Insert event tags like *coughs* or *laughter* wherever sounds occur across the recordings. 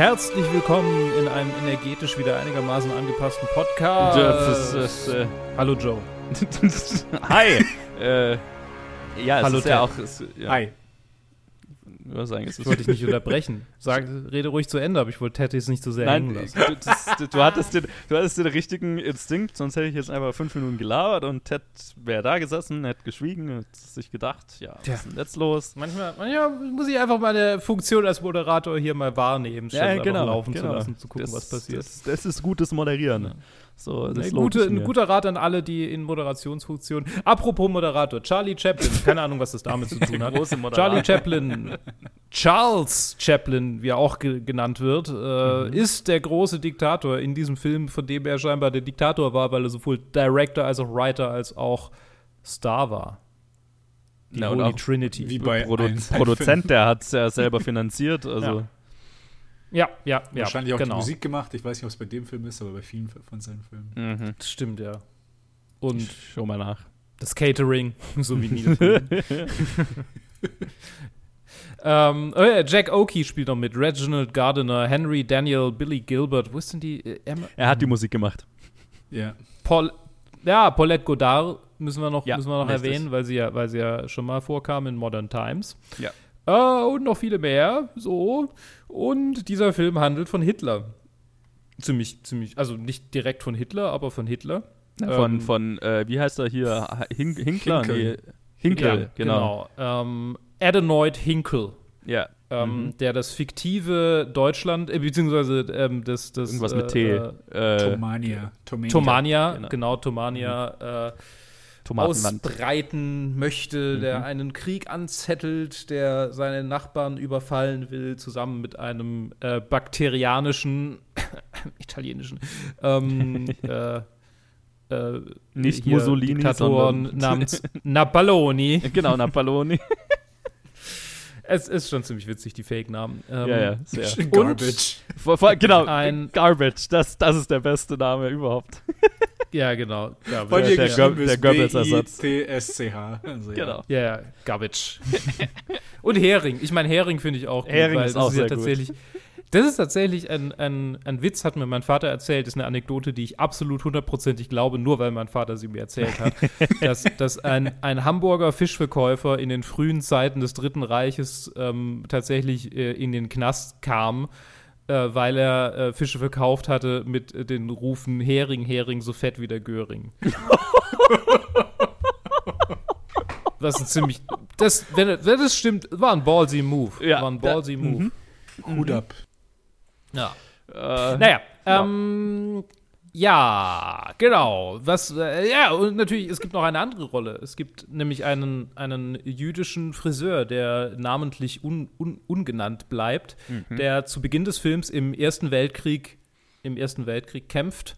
herzlich willkommen in einem energetisch wieder einigermaßen angepassten Podcast. Das ist, äh, Hallo Joe. *laughs* Hi! *laughs* äh, ja, es Hallo, ist ja Ted. auch. Es, ja, Hi. Ich würde sagen, es Ich wollte dich nicht unterbrechen. Sag, rede ruhig zu Ende, aber ich wollte Ted jetzt nicht zu sehr hängen Nein, lassen. du, das, du, du, hattest den, du hattest den richtigen Instinkt, sonst hätte ich jetzt einfach fünf Minuten gelabert und Ted wäre da gesessen, hätte geschwiegen, hätte sich gedacht, ja, was Tja. ist denn jetzt los? Manchmal, manchmal muss ich einfach meine Funktion als Moderator hier mal wahrnehmen, statt es einfach laufen zu lassen, zu gucken, genau. das, was passiert. Das, das ist gutes Moderieren. Ja. So, das Ein, lohnt gute, ein guter Rat an alle, die in Moderationsfunktion. Apropos Moderator, Charlie Chaplin, keine Ahnung, was das damit zu tun hat. *laughs* Große Moderator. Charlie Chaplin, Charles Chaplin, wie er auch ge genannt wird, äh, Mhm. ist der große Diktator in diesem Film, von dem er scheinbar der Diktator war, weil er sowohl Director als auch Writer als auch Star war. Die Ja, und Holy auch Trinity. Wie bei Produ allen seinen Produzent, der hat es ja selber finanziert. Also, ja, ja, ja. Wahrscheinlich auch genau. die Musik gemacht. Ich weiß nicht, ob es bei dem Film ist, aber bei vielen von seinen Filmen. mhm. Das stimmt, ja. Und Schau mal nach. das Catering, *laughs* so wie Niederlande. *laughs* ähm, oh ja, Jack Oakey spielt noch mit, Reginald Gardiner, Henry Daniel, Billy Gilbert. Wo ist denn die? Äh? Er hat die Musik gemacht. Ja. Paul, ja, Paulette Godard müssen wir noch, Ja, müssen wir noch erwähnen, weil sie, ja, weil sie ja schon mal vorkam in Modern Times. Ja. Äh, und noch viele mehr. So. Und dieser Film handelt von Hitler. Ziemlich, ziemlich, also nicht direkt von Hitler, aber von Hitler. Von, Ähm, von äh, wie heißt er hier? Hin Hinkler? Hinkel. Nee, Hinkel, ja, genau. genau. Ähm, Adenoid Hinkel. Ja. ähm, Mhm. der das fiktive Deutschland, äh, beziehungsweise ähm, das, das Irgendwas äh, mit T. Äh, Äh, Tomania. Tomania. Tomania, Genau. genau, Tomania äh, Tomatenland. ausbreiten möchte, der Mhm. einen Krieg anzettelt, der seine Nachbarn überfallen will, zusammen mit einem äh, bakterianischen, *coughs* italienischen, ähm, *laughs* äh, äh, Nicht Mussolini, Diktatoren sondern- namens *laughs* Napoleoni. Genau, Napoleoni. *laughs* Es ist schon ziemlich witzig, die Fake-Namen. Ähm, ja, ja, sehr. *laughs* Garbage. Vor, genau, Ein- Garbage, das, das ist der beste Name überhaupt. *laughs* Ja, genau. Ja, Ja, dir der der ist Goebbels-Ersatz. B-I-T-S-C-H. Also, ja. Genau. Ja, ja, Garbage. *laughs* Und Hering. Ich meine, Hering finde ich auch gut. Hering weil ist das auch ja sehr gut. Das ist tatsächlich ein, ein, ein Witz, hat mir mein Vater erzählt. Das ist eine Anekdote, die ich absolut hundertprozentig glaube, nur weil mein Vater sie mir erzählt hat. *laughs* dass dass ein, ein Hamburger Fischverkäufer in den frühen Zeiten des Dritten Reiches ähm, tatsächlich äh, in den Knast kam, äh, weil er äh, Fische verkauft hatte mit äh, den Rufen Hering, Hering, so fett wie der Göring. *laughs* Das ist ein ziemlich. Das, wenn, wenn das stimmt, war ein ballsy Move. Ja, war ein da- ballsy Move. mhm. Hut ab. Ja. Äh, Naja, Ja. ähm. Ja, genau. Was, äh, ja, und natürlich, es gibt noch eine andere Rolle. Es gibt nämlich einen, einen jüdischen Friseur, der namentlich un, un, ungenannt bleibt, Mhm. der zu Beginn des Films im Ersten Weltkrieg, im Ersten Weltkrieg kämpft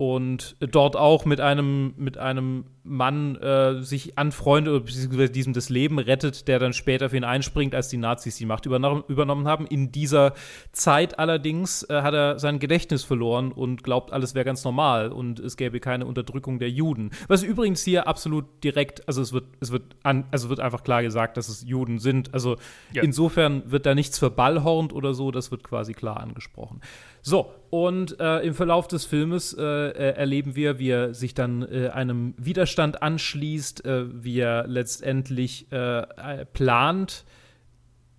und dort auch mit einem, mit einem Mann äh, sich anfreundet oder beziehungsweise diesem das Leben rettet, der dann später für ihn einspringt, als die Nazis die Macht übernommen, übernommen haben. In dieser Zeit allerdings äh, hat er sein Gedächtnis verloren und glaubt, alles wäre ganz normal und es gäbe keine Unterdrückung der Juden. Was übrigens hier absolut direkt, also es wird, es wird an, also wird einfach klar gesagt, dass es Juden sind. Also Ja. insofern wird da nichts verballhornt oder so, das wird quasi klar angesprochen. So, und äh, im Verlauf des Filmes äh, äh, erleben wir, wie er sich dann äh, einem Widerstand anschließt, äh, wie er letztendlich äh, plant,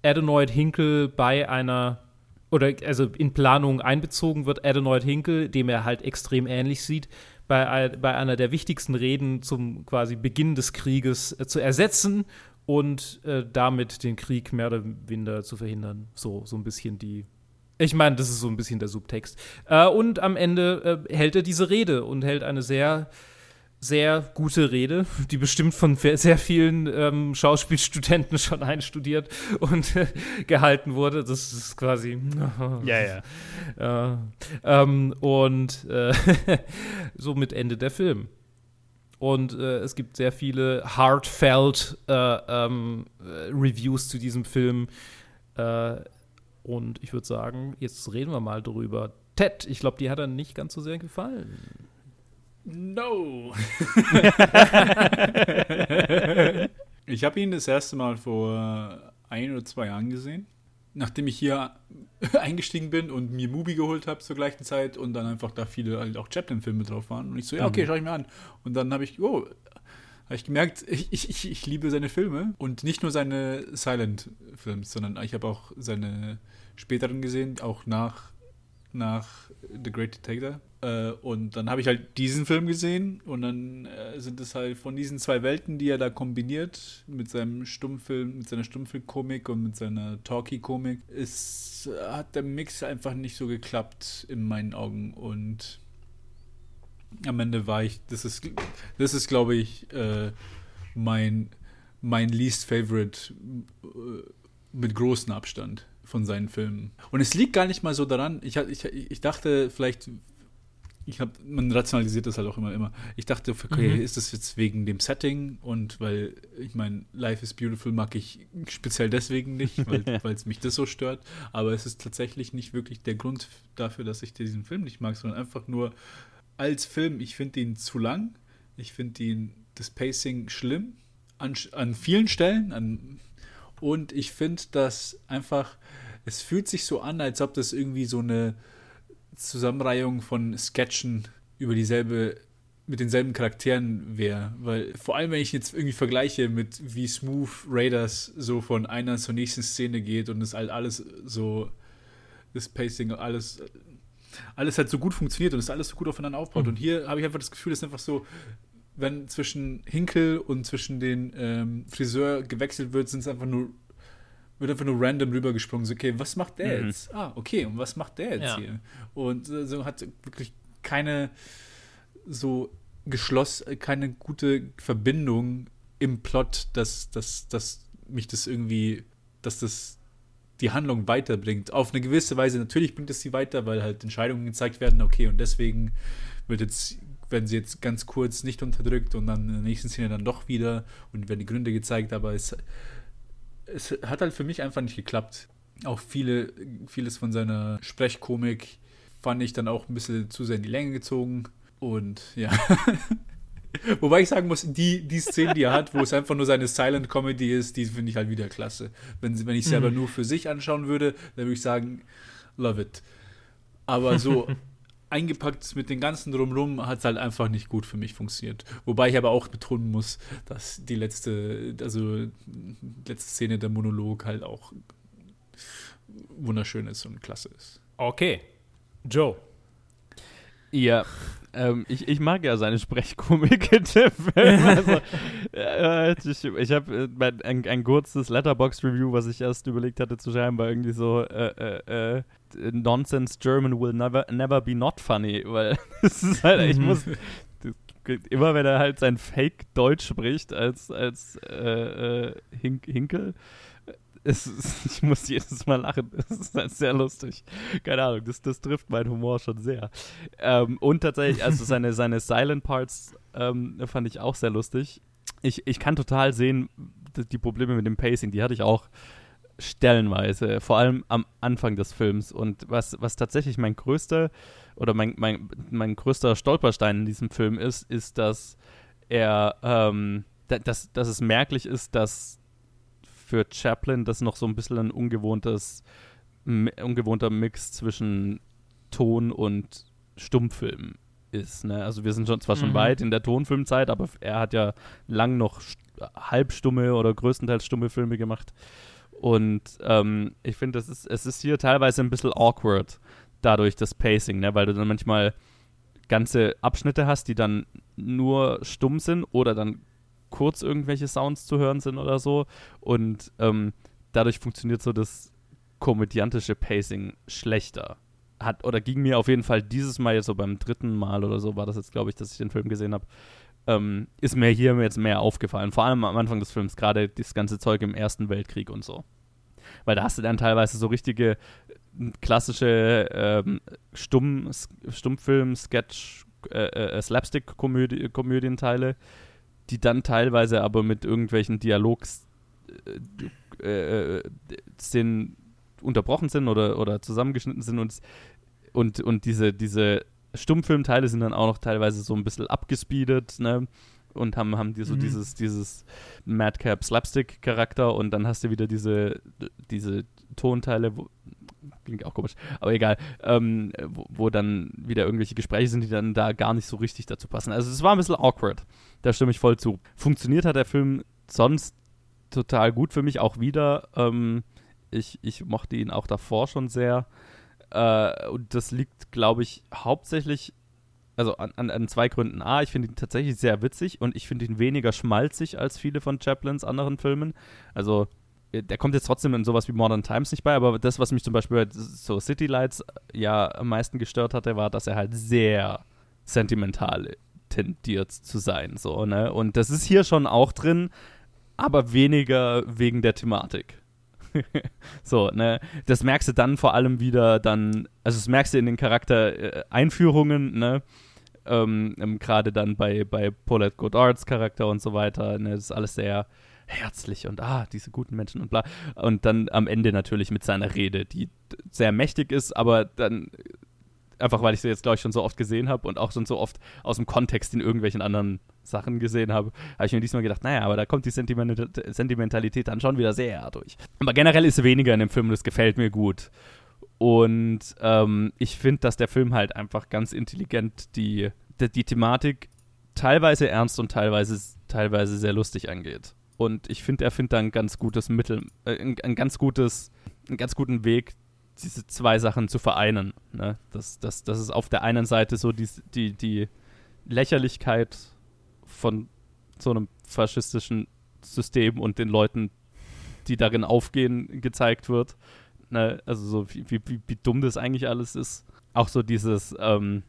Adenoid Hinkel bei einer oder also in Planung einbezogen wird, Adenoid Hinkel, dem er halt extrem ähnlich sieht, bei, bei einer der wichtigsten Reden zum quasi Beginn des Krieges zu ersetzen und damit den Krieg mehr oder minder zu verhindern. So, so ein bisschen die. Ich meine, das ist so ein bisschen der Subtext. Äh, und am Ende äh, hält er diese Rede und hält eine sehr sehr gute Rede, die bestimmt von sehr vielen ähm, Schauspielstudenten *laughs* schon einstudiert und äh, gehalten wurde. Das ist quasi. *laughs* Ja, ja. Äh, ähm, und äh, *laughs* somit Ende der Film. Und äh, es gibt sehr viele heartfelt äh, ähm, äh, Reviews zu diesem Film. Äh, und ich würde sagen, jetzt reden wir mal drüber. Ted, ich glaube, die hat er nicht ganz so sehr gefallen. No. *laughs* ich habe ihn das erste Mal vor ein oder zwei Jahren gesehen. nachdem ich hier *laughs* eingestiegen bin und mir Mubi geholt habe zur gleichen Zeit und dann einfach da viele halt auch Chaplin-Filme drauf waren. Und ich so, ja, okay, mhm. schau ich mir an. Und dann habe ich, oh, habe ich gemerkt, ich, ich, ich liebe seine Filme und nicht nur seine Silent-Films, sondern ich habe auch seine späteren gesehen, auch nach, nach The Great Detective. Äh, und dann habe ich halt diesen Film gesehen und dann äh, sind es halt von diesen zwei Welten, die er da kombiniert, mit seinem Stummfilm, mit seiner Stummfilmkomik und mit seiner Talkie-Komik, ist, hat der Mix einfach nicht so geklappt in meinen Augen und am Ende war ich, das ist, das ist glaube ich, äh, mein, mein least favorite äh, mit großem Abstand von seinen Filmen. Und es liegt gar nicht mal so daran, ich, ich, ich dachte vielleicht, ich habe, man rationalisiert das halt auch immer, immer. Ich dachte, okay, mhm. ist das jetzt wegen dem Setting und weil, ich meine, Life is Beautiful mag ich speziell deswegen nicht, *laughs* weil es mich das so stört, aber es ist tatsächlich nicht wirklich der Grund dafür, dass ich diesen Film nicht mag, sondern einfach nur als Film, ich finde ihn zu lang, ich finde das Pacing schlimm, an, an vielen Stellen, an, und ich finde, dass einfach, es fühlt sich so an, als ob das irgendwie so eine Zusammenreihung von Sketchen über dieselbe mit denselben Charakteren wäre, weil vor allem wenn ich jetzt irgendwie vergleiche mit wie smooth Raiders so von einer zur nächsten Szene geht und es halt alles so das Pacing alles alles halt so gut funktioniert und es alles so gut aufeinander aufbaut mhm. und hier habe ich einfach das Gefühl, es ist einfach so wenn zwischen Hinkel und zwischen den ähm, Friseur gewechselt wird, sind es einfach nur wird einfach nur random rübergesprungen. So, okay, was macht der mhm. jetzt? Ah, okay, und was macht der jetzt ja. hier? Und so hat wirklich keine so geschlossen, keine gute Verbindung im Plot, dass, dass, dass mich das irgendwie, dass das die Handlung weiterbringt. Auf eine gewisse Weise, natürlich bringt es sie weiter, weil halt Entscheidungen gezeigt werden, okay, und deswegen wird jetzt werden sie jetzt ganz kurz nicht unterdrückt und dann in der nächsten Szene dann doch wieder und werden die Gründe gezeigt, aber es, es hat halt für mich einfach nicht geklappt. Auch viele, vieles von seiner Sprechkomik fand ich dann auch ein bisschen zu sehr in die Länge gezogen und ja. *laughs* *laughs* Wobei ich sagen muss, die, die Szene, die er hat, wo es einfach nur seine Silent Comedy ist, die finde ich halt wieder klasse. Wenn, wenn ich selber mhm. nur für sich anschauen würde, dann würde ich sagen, love it. Aber so *laughs* eingepackt mit den ganzen Drumrum hat es halt einfach nicht gut für mich funktioniert. Wobei ich aber auch betonen muss, dass die letzte, also die letzte Szene der Monolog halt auch wunderschön ist und klasse ist. Okay. Joe. Ja, ähm, ich, ich mag ja seine Sprechkomik *laughs* in dem Film. Also, äh, ich ich habe äh, ein, ein kurzes Letterbox-Review, was ich erst überlegt hatte zu schreiben, war irgendwie so äh, äh, äh Nonsense German will never, never be not funny, weil *laughs* es ist halt, ich muss immer wenn er halt sein Fake-Deutsch spricht als, als äh, Hink, Hinkel, es, *laughs* ich muss jedes Mal lachen. Es ist halt sehr lustig. Keine Ahnung, das, das trifft meinen Humor schon sehr. Ähm, und tatsächlich, also seine, *laughs* seine Silent Parts ähm, fand ich auch sehr lustig. Ich, ich kann total sehen, die Probleme mit dem Pacing, die hatte ich auch stellenweise, vor allem am Anfang des Films. Und was, was tatsächlich mein größter oder mein, mein, mein größter Stolperstein in diesem Film ist, ist, dass er, ähm, dass, dass es merklich ist, dass für Chaplin das noch so ein bisschen ein ungewohntes, ungewohnter Mix zwischen Ton und Stummfilm ist. Ne? Also wir sind schon zwar schon mhm. weit in der Tonfilmzeit, aber er hat ja lang noch halbstumme oder größtenteils stumme Filme gemacht. Und ähm, ich finde, ist, es ist hier teilweise ein bisschen awkward, dadurch das Pacing, ne? weil du dann manchmal ganze Abschnitte hast, die dann nur stumm sind oder dann kurz irgendwelche Sounds zu hören sind oder so. Und ähm, dadurch funktioniert so das komödiantische Pacing schlechter. Hat, oder ging mir auf jeden Fall dieses Mal jetzt so beim dritten Mal oder so, war das jetzt, glaube ich, dass ich den Film gesehen habe, ähm, ist mir hier jetzt mehr aufgefallen. Vor allem am Anfang des Films, gerade das ganze Zeug im Ersten Weltkrieg und so. Weil da hast du dann teilweise so richtige klassische ähm, Stumm, Stummfilm, Sketch, äh, äh, Slapstick-Komödienteile, die dann teilweise aber mit irgendwelchen Dialogs äh, äh, Szenen unterbrochen sind oder, oder zusammengeschnitten sind und, und, und diese, diese Stummfilmteile sind dann auch noch teilweise so ein bisschen abgespeedet, ne? und haben, haben die so mhm. dieses, dieses Madcap Slapstick-Charakter und dann hast du wieder diese, diese Tonteile, wo, klingt auch komisch, aber egal, ähm, wo, wo, dann wieder irgendwelche Gespräche sind, die dann da gar nicht so richtig dazu passen. Also es war ein bisschen awkward, da stimme ich voll zu. Funktioniert hat der Film sonst total gut für mich, auch wieder. Ähm, ich, ich mochte ihn auch davor schon sehr. Äh, und das liegt, glaube ich, hauptsächlich also an, an, an, zwei Gründen. A, ich finde ihn tatsächlich sehr witzig und ich finde ihn weniger schmalzig als viele von Chaplins anderen Filmen. Also der kommt jetzt trotzdem in sowas wie Modern Times nicht bei, aber das, was mich zum Beispiel bei so City Lights äh, ja am meisten gestört hatte, war, dass er halt sehr sentimental tendiert zu sein. So, ne? Und das ist hier schon auch drin, aber weniger wegen der Thematik. *laughs* so, ne? Das merkst du dann vor allem wieder dann, also das merkst du in den Charaktereinführungen, ne? Ähm, ähm, Gerade dann bei, bei Paulette Godards Charakter und so weiter, ne? Das ist alles sehr herzlich und ah, diese guten Menschen und bla. Und dann am Ende natürlich mit seiner Rede, die sehr mächtig ist, aber dann einfach weil ich sie jetzt, glaube ich, schon so oft gesehen habe und auch schon so oft aus dem Kontext in irgendwelchen anderen Sachen gesehen habe, habe ich mir diesmal gedacht, naja, aber da kommt die Sentimentalität dann schon wieder sehr durch. Aber generell ist weniger in dem Film, das gefällt mir gut. Und ähm, ich finde, dass der Film halt einfach ganz intelligent die, die, die, Thematik teilweise ernst und teilweise, teilweise sehr lustig angeht. Und ich finde, er findet da ein ganz gutes Mittel, äh, ein, ein, ganz gutes, einen ganz guten Weg, diese zwei Sachen zu vereinen. Ne? Das, das, das ist auf der einen Seite so die, die, die Lächerlichkeit von so einem faschistischen System und den Leuten, die darin aufgehen, gezeigt wird. Ne? Also so wie, wie, wie dumm das eigentlich alles ist. Auch so dieses, ähm,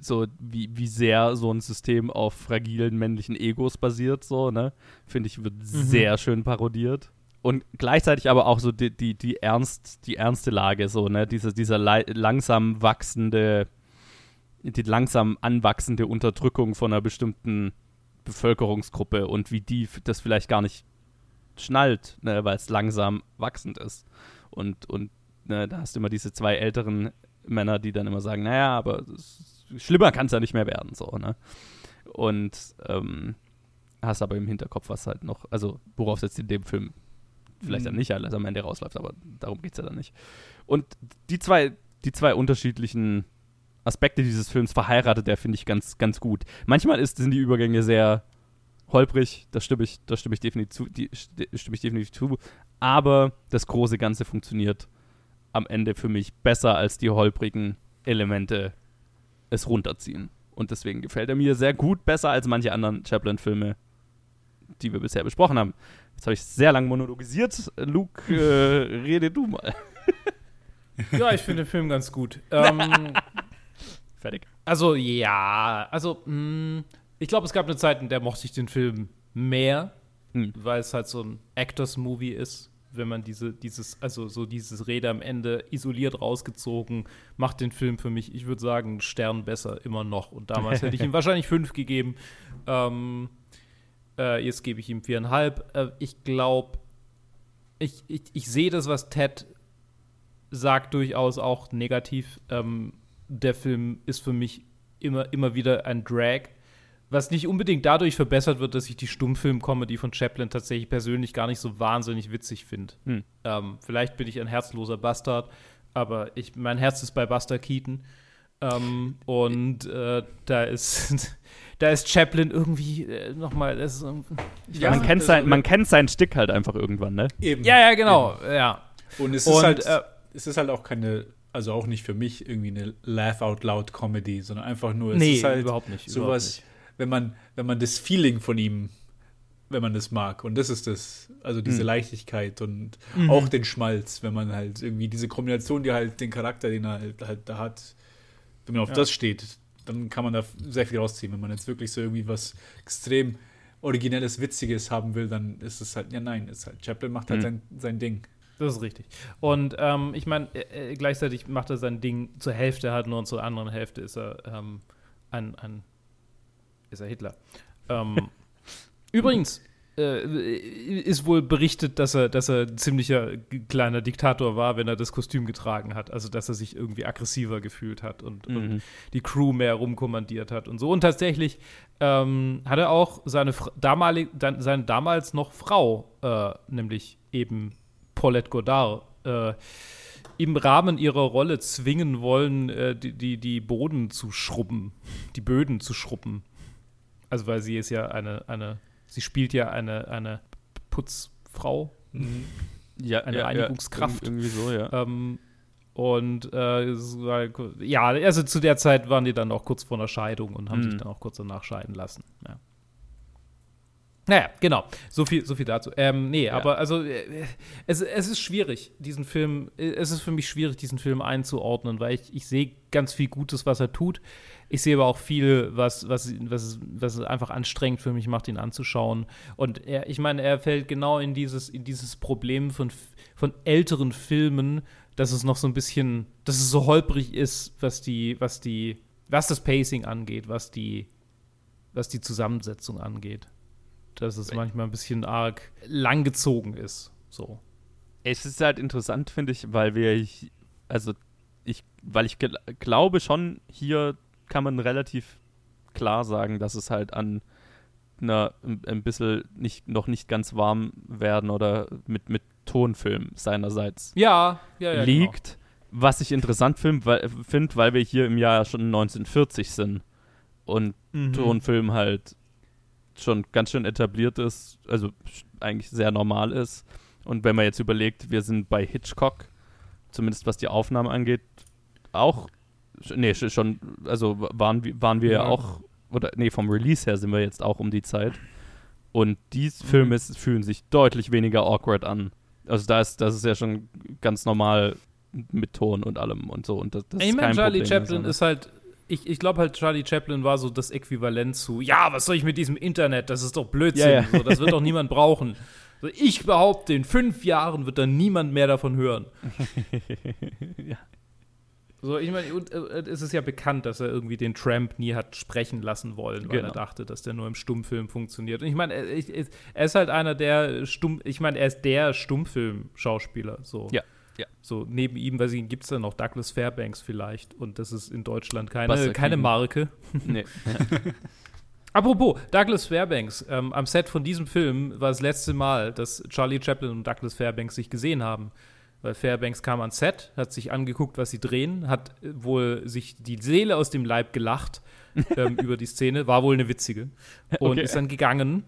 so wie, wie sehr so ein System auf fragilen männlichen Egos basiert, so, ne? Finde ich, wird mhm. sehr schön parodiert und gleichzeitig aber auch so die, die, die, ernst, die ernste Lage, so, ne, diese, dieser langsam wachsende, die langsam anwachsende Unterdrückung von einer bestimmten Bevölkerungsgruppe und wie die das vielleicht gar nicht schnallt, ne, weil es langsam wachsend ist. Und, und ne, da hast du immer diese zwei älteren Männer, die dann immer sagen, naja, aber schlimmer kann es ja nicht mehr werden, so, ne? Und ähm, hast aber im Hinterkopf was halt noch, also worauf es jetzt in dem Film vielleicht dann mhm. nicht alles am Ende rausläuft, aber darum geht es ja dann nicht. Und die zwei, die zwei unterschiedlichen Aspekte dieses Films verheiratet er, finde ich, ganz, ganz gut. Manchmal ist, sind die Übergänge sehr holprig, da stimme ich, da stimme ich definitiv zu, die, stimme ich definitiv zu. Aber das große Ganze funktioniert am Ende für mich besser als die holprigen Elemente es runterziehen. Und deswegen gefällt er mir sehr gut, besser als manche anderen Chaplin-Filme, die wir bisher besprochen haben. Jetzt habe ich sehr lange monologisiert. Luke, äh, rede du mal. ja, ich finde den Film ganz gut. *laughs* Ähm, Fertig. Also, ja, also, mh, mm, ich glaube, es gab eine Zeit, in der mochte ich den Film mehr, hm. weil es halt so ein Actors-Movie ist. Wenn man diese, dieses, also so dieses Rede am Ende isoliert rausgezogen, macht den Film für mich, ich würde sagen, Stern besser immer noch. Und damals hätte ich ihm *laughs* wahrscheinlich fünf gegeben. Ähm, äh, jetzt gebe ich ihm viereinhalb. Äh, ich glaube, ich, ich, ich sehe das, was Ted sagt, durchaus auch negativ. Ähm, der Film ist für mich immer, immer wieder ein Drag. Was nicht unbedingt dadurch verbessert wird, dass ich die Stummfilm-Comedy von Chaplin tatsächlich persönlich gar nicht so wahnsinnig witzig finde. Hm. Ähm, vielleicht bin ich ein herzloser Bastard, aber ich, mein Herz ist bei Buster Keaton. Ähm, und äh, da ist *laughs* da ist Chaplin irgendwie äh, nochmal. Ja, man, kennt sein, man kennt sein Stick halt einfach irgendwann, ne? Eben. Ja, ja, genau. Eben. Ja. Und es ist und, halt, äh, es ist halt auch keine, also auch nicht für mich irgendwie eine Laugh out loud Comedy, sondern einfach nur, es nee, ist halt überhaupt nicht. Sowas, wenn man, wenn man das Feeling von ihm, wenn man das mag, und das ist das, also diese mhm. Leichtigkeit und mhm. auch den Schmalz, wenn man halt irgendwie diese Kombination, die halt den Charakter, den er halt, halt da hat, wenn man auf ja. das steht, dann kann man da sehr viel rausziehen. Wenn man jetzt wirklich so irgendwie was extrem Originelles, Witziges haben will, dann ist es halt, ja nein, ist halt, Chaplin macht halt mhm. sein, sein Ding. Das ist richtig. Und ähm, ich meine, äh, gleichzeitig macht er sein Ding zur Hälfte halt nur und zur anderen Hälfte ist er ähm, ein, ein ist er Hitler. Ähm, *laughs* übrigens, äh, ist wohl berichtet, dass er, dass er ein ziemlicher kleiner Diktator war, wenn er das Kostüm getragen hat. Also, dass er sich irgendwie aggressiver gefühlt hat und, Mhm. und die Crew mehr rumkommandiert hat und so. Und tatsächlich ähm, hat er auch seine, damalig, seine damals noch Frau, äh, nämlich eben Paulette Godard, äh, im Rahmen ihrer Rolle zwingen wollen, äh, die, die, die Boden zu schrubben, die Böden zu schrubben. Also, weil sie ist ja eine, eine sie spielt ja eine, eine Putzfrau, Ja, Eine ja, Reinigungskraft. Ja, irgendwie so, ja. ähm, und äh, ja, also zu der Zeit waren die dann auch kurz vor einer Scheidung und haben Mhm. sich dann auch kurz danach scheiden lassen. Ja. Naja, genau. So viel, so viel dazu. Ähm, nee, aber also äh, es, es ist schwierig, diesen Film, äh, es ist für mich schwierig, diesen Film einzuordnen, weil ich, ich sehe ganz viel Gutes, was er tut. Ich sehe aber auch viel, was, was, was, was es einfach anstrengend für mich macht, ihn anzuschauen. Und er, ich meine, er fällt genau in dieses, in dieses Problem von, von älteren Filmen, dass es noch so ein bisschen, dass es so holprig ist, was die, was die, was das Pacing angeht, was die, was die Zusammensetzung angeht. Dass es manchmal ein bisschen arg langgezogen ist. So. Es ist halt interessant, finde ich, weil wir, hi- also ich, weil ich gel glaube schon, hier kann man relativ klar sagen, dass es halt an einer ein, bisschen nicht, noch nicht ganz warm werden oder mit, mit Tonfilm seinerseits Ja, ja, ja. liegt. Was ich interessant finde, weil, find, weil wir hier im Jahr schon 1940 sind und Genau. Mhm. Tonfilm halt schon ganz schön etabliert ist, also eigentlich sehr normal ist. Und wenn man jetzt überlegt, wir sind bei Hitchcock, zumindest was die Aufnahme angeht, auch, nee, sch- schon, also waren, wir- waren wir ja auch, oder nee, vom Release her sind wir jetzt auch um die Zeit. Und die Filme s- fühlen sich deutlich weniger awkward an. Also da ist, das ist ja schon ganz normal mit Ton und allem und so. Und das, das Ich ist kein Charlie Problem. Chaplin ist halt, ich, ich glaube halt, Charlie Chaplin war so das Äquivalent zu, ja, was soll ich mit diesem Internet? Das ist doch Blödsinn. Ja, ja. So, das wird doch niemand brauchen. So, ich behaupte, in fünf Jahren wird dann niemand mehr davon hören. *laughs* ja. So, ich meine, äh, es ist ja bekannt, dass er irgendwie den Tramp nie hat sprechen lassen wollen, weil Genau. er dachte, dass der nur im Stummfilm funktioniert. Und ich meine, er, ich- er ist halt einer der Stumm, ich meine, er ist der Stummfilm-Schauspieler. So. Ja, ja. So, neben ihm, weil gibt es dann noch Douglas Fairbanks vielleicht. Und das ist in Deutschland keine, keine. Marke. nee. *laughs* *laughs* Apropos, Douglas Fairbanks, ähm, am Set von diesem Film war das letzte Mal, dass Charlie Chaplin und Douglas Fairbanks sich gesehen haben. Weil Fairbanks kam ans Set, hat sich angeguckt, was sie drehen, hat äh, wohl sich die Seele aus dem Leib gelacht *laughs* ähm, über die Szene, war wohl eine witzige. Und Okay. ist dann gegangen.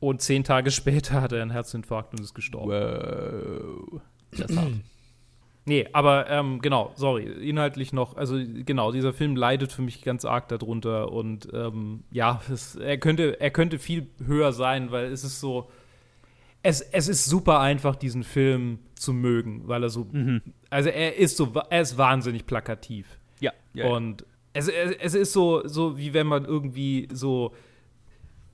Und zehn Tage später hat er einen Herzinfarkt und ist gestorben. Wow. Das hart. *clears throat* Nee, aber ähm, genau, sorry, inhaltlich noch, also genau, dieser Film leidet für mich ganz arg darunter und ähm, ja, es, er, könnte, er könnte viel höher sein, weil es ist so, es, es ist super einfach, diesen Film zu mögen, weil er so, Mhm. also er ist so, er ist wahnsinnig plakativ. Ja, ja, Und es, es, es ist so, so, wie wenn man irgendwie so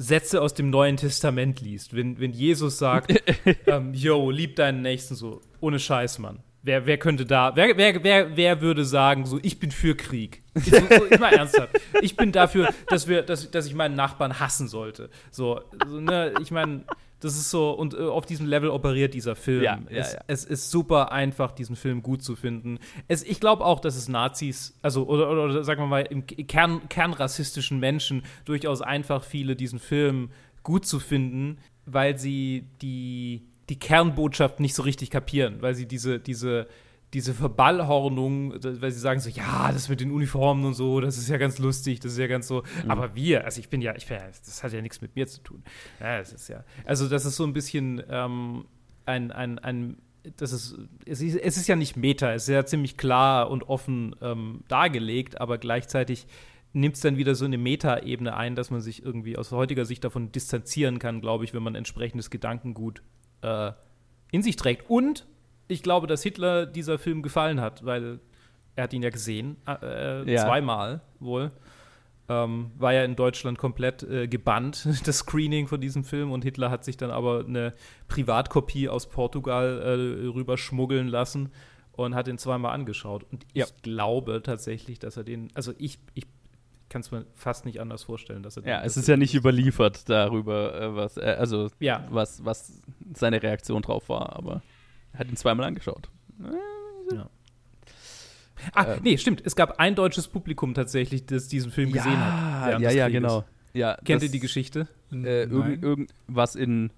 Sätze aus dem Neuen Testament liest. Wenn, wenn Jesus sagt, *laughs* ähm, yo, lieb deinen Nächsten so, ohne Scheiß, Mann. Wer, wer könnte da, wer, wer, wer, wer würde sagen, so, ich bin für Krieg? Ich, so, so, ich mal ernsthaft. Ich bin dafür, dass, wir, dass, dass ich meinen Nachbarn hassen sollte. So, so ne, ich meine, das ist so, und äh, auf diesem Level operiert dieser Film. Ja, ja, es, ja. es ist super einfach, diesen Film gut zu finden. Es, ich glaube auch, dass es Nazis, also oder, oder, oder sagen wir mal, im Kern, kernrassistischen Menschen durchaus einfach viele diesen Film gut zu finden, weil sie die, die Kernbotschaft nicht so richtig kapieren, weil sie diese, diese, diese Verballhornung, weil sie sagen so, ja, das mit den Uniformen und so, das ist ja ganz lustig, das ist ja ganz so. Aber wir, also ich bin ja, ich bin ja, das hat ja nichts mit mir zu tun. Ja, das ist ja, also das ist so ein bisschen ähm, ein, ein, ein das ist, es ist, es ist ja nicht Meta, es ist ja ziemlich klar und offen ähm, dargelegt, aber gleichzeitig nimmt es dann wieder so eine Meta-Ebene ein, dass man sich irgendwie aus heutiger Sicht davon distanzieren kann, glaube ich, wenn man entsprechendes Gedankengut äh, in sich trägt. Und ich glaube, dass Hitler dieser Film gefallen hat, weil er hat ihn ja gesehen, äh, Ja. zweimal wohl. Ähm, war ja in Deutschland komplett äh, gebannt, *laughs* das Screening von diesem Film. Und Hitler hat sich dann aber eine Privatkopie aus Portugal äh, rüberschmuggeln lassen und hat ihn zweimal angeschaut. Und ich Ja. glaube tatsächlich, dass er den, also ich, ich kann es mir fast nicht anders vorstellen, dass er. Ja, es ist ja nicht überliefert darüber, äh, was, äh, also ja. was, was seine Reaktion drauf war, aber er hat ihn zweimal angeschaut. Ja. Ah, ähm. nee, stimmt. Es gab ein deutsches Publikum tatsächlich, das diesen Film ja, gesehen hat. Ja, ja, genau. Ja, Kennt ihr die Geschichte? Äh, irgend, irgendwas in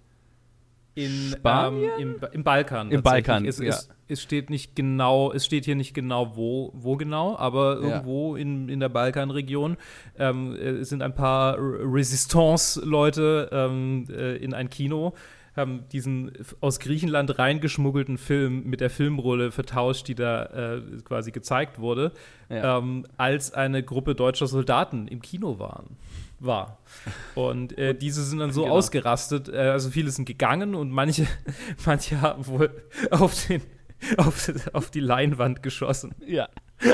in Spanien? Ähm, im, im, Balkan. Im Balkan. Es, ja. es, es, steht nicht genau, es steht hier nicht genau, wo, wo genau, aber irgendwo ja. in, in der Balkanregion ähm, es sind ein paar Resistance-Leute ähm, äh, in ein Kino haben diesen aus Griechenland reingeschmuggelten Film mit der Filmrolle vertauscht, die da äh, quasi gezeigt wurde, ja. ähm, als eine Gruppe deutscher Soldaten im Kino waren war. Und äh, diese sind dann so genau. ausgerastet, äh, also viele sind gegangen und manche, *laughs* manche haben wohl auf, den, *laughs* auf, auf die Leinwand geschossen. Ja. *laughs*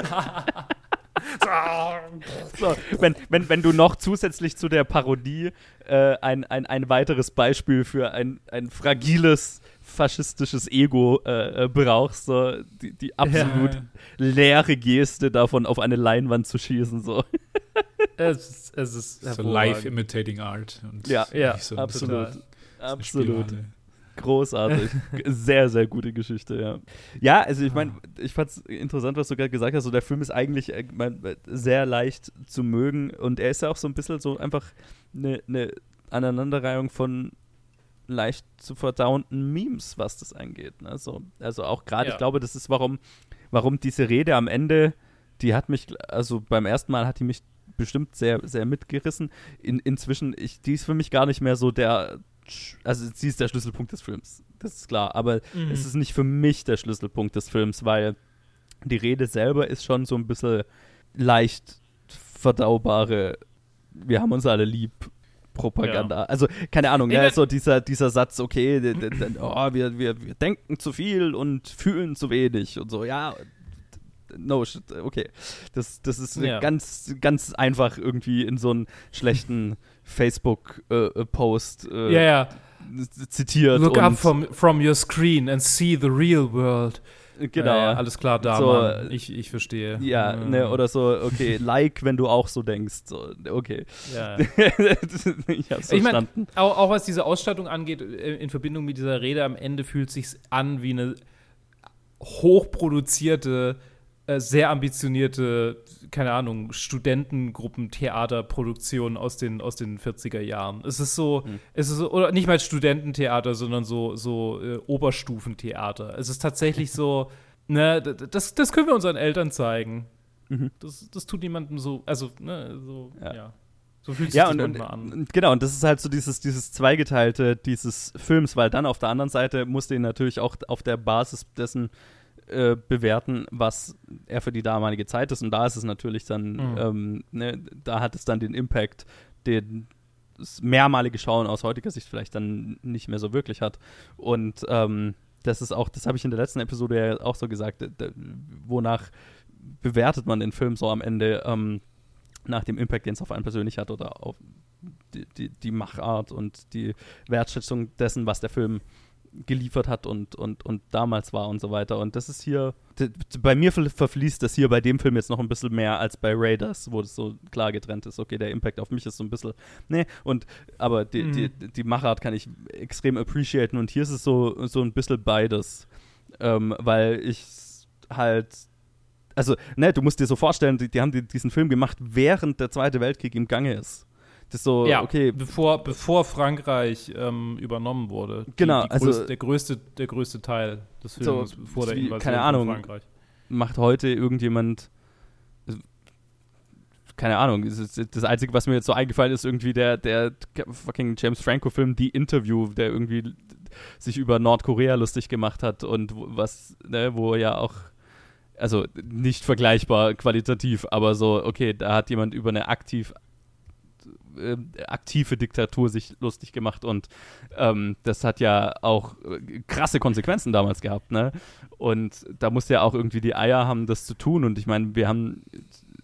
so, wenn, wenn, wenn du noch zusätzlich zu der Parodie äh, ein, ein, ein weiteres Beispiel für ein, ein fragiles faschistisches Ego äh, äh brauchst, so die, die absolut ja. leere Geste davon auf eine Leinwand zu schießen, so. *laughs* es, es ist so live imitating art. ja, ja so absolut. Absolut. Großartig. *laughs* sehr, sehr gute Geschichte, ja. Ja, also ich meine, ich fand es interessant, was du gerade gesagt hast. So, der Film ist eigentlich äh, mein, sehr leicht zu mögen und er ist ja auch so ein bisschen so einfach eine, eine Aneinanderreihung von leicht zu verdauenden Memes, was das angeht. Ne? So, also auch gerade, ja. ich glaube, das ist, warum, warum diese Rede am Ende, die hat mich, also beim ersten Mal hat die mich bestimmt sehr, sehr mitgerissen. In, inzwischen, ich, die ist für mich gar nicht mehr so der, also sie ist der Schlüsselpunkt des Films, das ist klar, aber mhm. es ist nicht für mich der Schlüsselpunkt des Films, weil die Rede selber ist schon so ein bisschen leicht verdaubare, wir haben uns alle lieb Propaganda. Ja. Also, keine Ahnung, ja, so dieser, dieser Satz, okay, oh, wir, wir, wir denken zu viel und fühlen zu wenig und so, ja, no shit, okay. Das, das ist ja. ganz, ganz einfach irgendwie in so einen schlechten *laughs* Facebook-Post äh, äh, ja, ja. zitiert. Look up from, from your screen and see the real world. Genau. Ja, alles klar, da, so, Mann. Ich, ich verstehe. Ja, mhm. ne, oder so, okay, *laughs* like, wenn du auch so denkst. So, okay. Ja. *laughs* ich hab's ich mein, auch, auch was diese Ausstattung angeht, äh, in Verbindung mit dieser Rede, am Ende fühlt sich an wie eine hochproduzierte äh, sehr ambitionierte, keine Ahnung, Studentengruppentheaterproduktion aus den, aus den 40er Jahren. Es ist so, mhm. es ist so, oder nicht mal Studententheater, sondern so, so äh, Oberstufentheater. Es ist tatsächlich so, *laughs* ne, das, das können wir unseren Eltern zeigen. Mhm. Das, das tut niemandem so, also, ne, so, ja. ja. So fühlt sich ja, das und, und, an. Genau, und das ist halt so dieses, dieses Zweigeteilte dieses Films, weil dann auf der anderen Seite musste ihn natürlich auch auf der Basis dessen äh, bewerten, was er für die damalige Zeit ist. Und da ist es natürlich dann, mhm. ähm, ne, da hat es dann den Impact, den das mehrmalige Schauen aus heutiger Sicht vielleicht dann nicht mehr so wirklich hat. Und ähm, das ist auch, das habe ich in der letzten Episode ja auch so gesagt, wonach bewertet man den Film so am Ende ähm, nach dem Impact, den es auf einen persönlich hat oder auf die, die, die Machart und die Wertschätzung dessen, was der Film geliefert hat und, und, und damals war und so weiter. Und das ist hier, bei mir verfließt das hier bei dem Film jetzt noch ein bisschen mehr als bei Raiders, wo das so klar getrennt ist. Okay, der Impact auf mich ist so ein bisschen, ne, und, aber die, mhm. die, die Machart kann ich extrem appreciaten und hier ist es so, so ein bisschen beides, ähm, weil ich halt also, ne, du musst dir so vorstellen, die, die haben die, diesen Film gemacht, während der Zweite Weltkrieg im Gange ist. Das so, ja, okay. Bevor, bevor Frankreich ähm, übernommen wurde. Die, genau, die also größte, der, größte, der größte Teil des Films so, vor der Invasion keine Ahnung, Frankreich. Macht heute irgendjemand keine Ahnung, das Einzige, was mir jetzt so eingefallen ist, irgendwie der, der fucking James Franco-Film, die Interview, der irgendwie sich über Nordkorea lustig gemacht hat und was, ne, wo ja auch, also nicht vergleichbar qualitativ, aber so, okay, da hat jemand über eine aktiv äh, aktive Diktatur sich lustig gemacht und ähm, das hat ja auch äh, krasse Konsequenzen damals gehabt, ne? Und da muss ja auch irgendwie die Eier haben, das zu tun. Und ich meine, wir haben,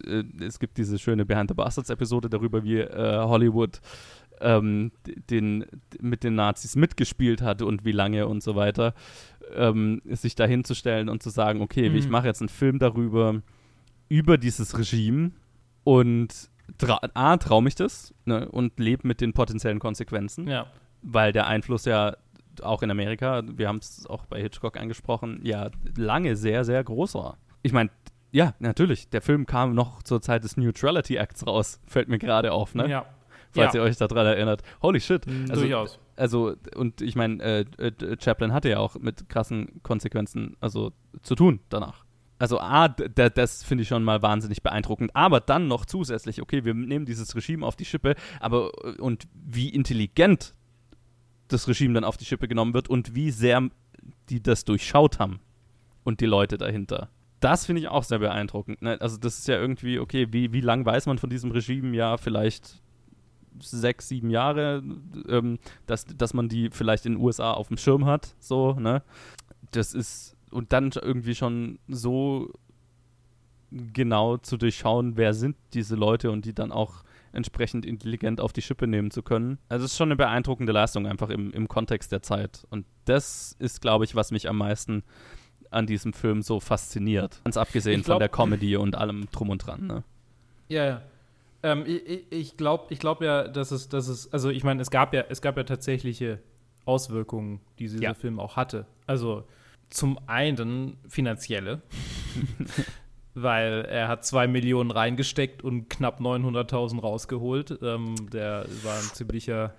äh, es gibt diese schöne Behind the Bastards Episode darüber, wie äh, Hollywood ähm, den, mit den Nazis mitgespielt hat und wie lange und so weiter, ähm, sich da hinzustellen und zu sagen, okay, mhm. ich mache jetzt einen Film darüber, über dieses Regime und A, traue mich das ne, und lebe mit den potenziellen Konsequenzen, Ja. weil der Einfluss ja auch in Amerika, wir haben es auch bei Hitchcock angesprochen, ja lange sehr, sehr groß war. Ich meine, ja, natürlich, der Film kam noch zur Zeit des Neutrality Acts raus, *laughs* fällt mir gerade auf, ne? Ja. Falls ja. ihr euch daran erinnert. Holy shit. Also, Durchaus. also und ich meine, äh, äh, Chaplin hatte ja auch mit krassen Konsequenzen also zu tun danach. Also A, das finde ich schon mal wahnsinnig beeindruckend, aber dann noch zusätzlich, okay, wir nehmen dieses Regime auf die Schippe, aber äh, und wie intelligent das Regime dann auf die Schippe genommen wird und wie sehr die das durchschaut haben und die Leute dahinter. Das finde ich auch sehr beeindruckend. Ne? Also das ist ja irgendwie, okay, wie, wie lang weiß man von diesem Regime? Ja, vielleicht sechs, sieben Jahre, ähm, dass, dass man die vielleicht in den USA auf dem Schirm hat, so, ne? Das ist, und dann irgendwie schon so genau zu durchschauen, wer sind diese Leute und die dann auch entsprechend intelligent auf die Schippe nehmen zu können. Also es ist schon eine beeindruckende Leistung, einfach im, im Kontext der Zeit. Und das ist, glaube ich, was mich am meisten an diesem Film so fasziniert. Ganz abgesehen glaub- von der Comedy und allem drum und dran, ne? Ja, ja. Ähm, ich ich- ich glaube ich glaub ja, dass es, dass es, also ich meine, es gab ja, es gab ja tatsächliche Auswirkungen, die dieser Ja. Film auch hatte. Also zum einen finanzielle, *laughs* weil er hat zwei Millionen reingesteckt und knapp 900.000 rausgeholt. Ähm, der war ein ziemlicher